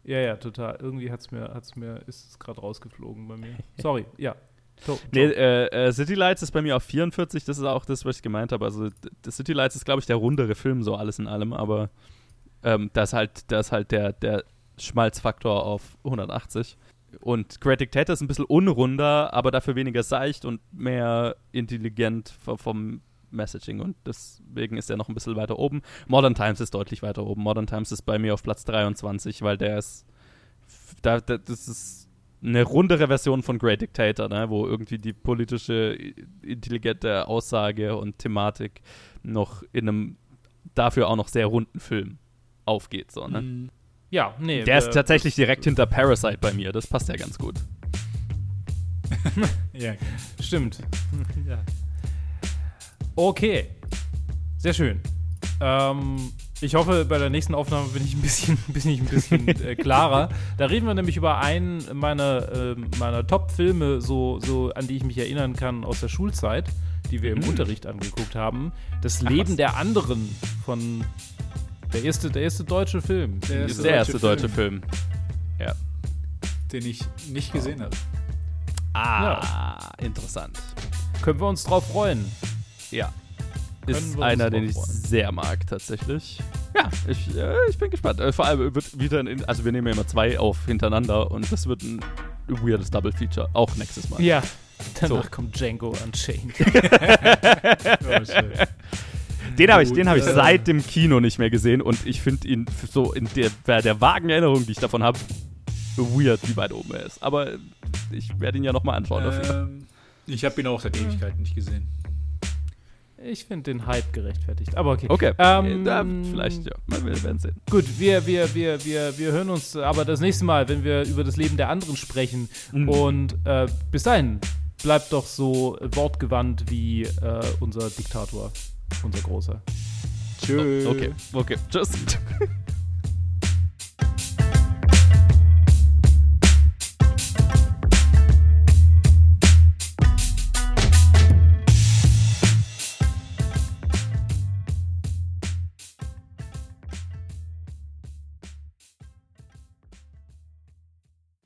Ja, ja, total. Irgendwie hat's mir, hat's mir, ist es gerade rausgeflogen bei mir. *laughs* Sorry, ja. To nee, äh, äh, City Lights ist bei mir auf 44, das ist auch das, was ich gemeint habe. Also City Lights ist, glaube ich, der rundere Film, so alles in allem, aber ähm, da ist halt, da ist halt der, der Schmalzfaktor auf 180. Und Great Dictator ist ein bisschen unrunder, aber dafür weniger seicht und mehr intelligent vom Messaging und deswegen ist er noch ein bisschen weiter oben. Modern Times ist deutlich weiter oben. Modern Times ist bei mir auf Platz 23, weil der ist da, da, das ist eine rundere Version von Great Dictator, ne, wo irgendwie die politische, intelligente Aussage und Thematik noch in einem dafür auch noch sehr runden Film aufgeht. So, ne? Mhm. Ja, nee. Der ist tatsächlich direkt hinter *laughs* Parasite bei mir. Das passt ja ganz gut. *laughs* ja, stimmt. *laughs* ja. Okay. Sehr schön. Ähm, ich hoffe, bei der nächsten Aufnahme bin ich ein bisschen, bin ich ein bisschen äh, klarer. Da reden wir nämlich über einen meiner, äh, meiner Top-Filme, so, so, an die ich mich erinnern kann aus der Schulzeit, die wir im mhm. Unterricht angeguckt haben. Das Leben Ach, der anderen von der erste, der erste deutsche Film. Der erste, der erste deutsche, Film. Film. Ja. Den ich nicht gesehen habe. Ah, ja. interessant. Können wir uns drauf freuen? Ja ist einer, den ich sehr mag, tatsächlich. Ja, ich, äh, ich bin gespannt. Äh, vor allem wird wieder, ein, also wir nehmen ja immer zwei auf hintereinander und das wird ein weirdes Double Feature, auch nächstes Mal. Ja, danach so. kommt Django Unchained. *laughs* oh, den habe ich, hab ich seit dem Kino nicht mehr gesehen und ich finde ihn so in der, der vagen Erinnerung, die ich davon habe, weird, wie weit oben er ist. Aber ich werde ihn ja nochmal anschauen. Ähm, ich habe ihn auch seit Ewigkeiten nicht gesehen. Ich finde den Hype gerechtfertigt. Aber okay. Okay. Ähm, da, vielleicht, ja. Wir werden sehen. Gut, wir, wir, wir, wir, wir hören uns aber das nächste Mal, wenn wir über das Leben der anderen sprechen. Mhm. Und äh, bis dahin, bleibt doch so wortgewandt wie äh, unser Diktator, unser großer. Tschüss. Oh, okay, okay. Tschüss. *laughs*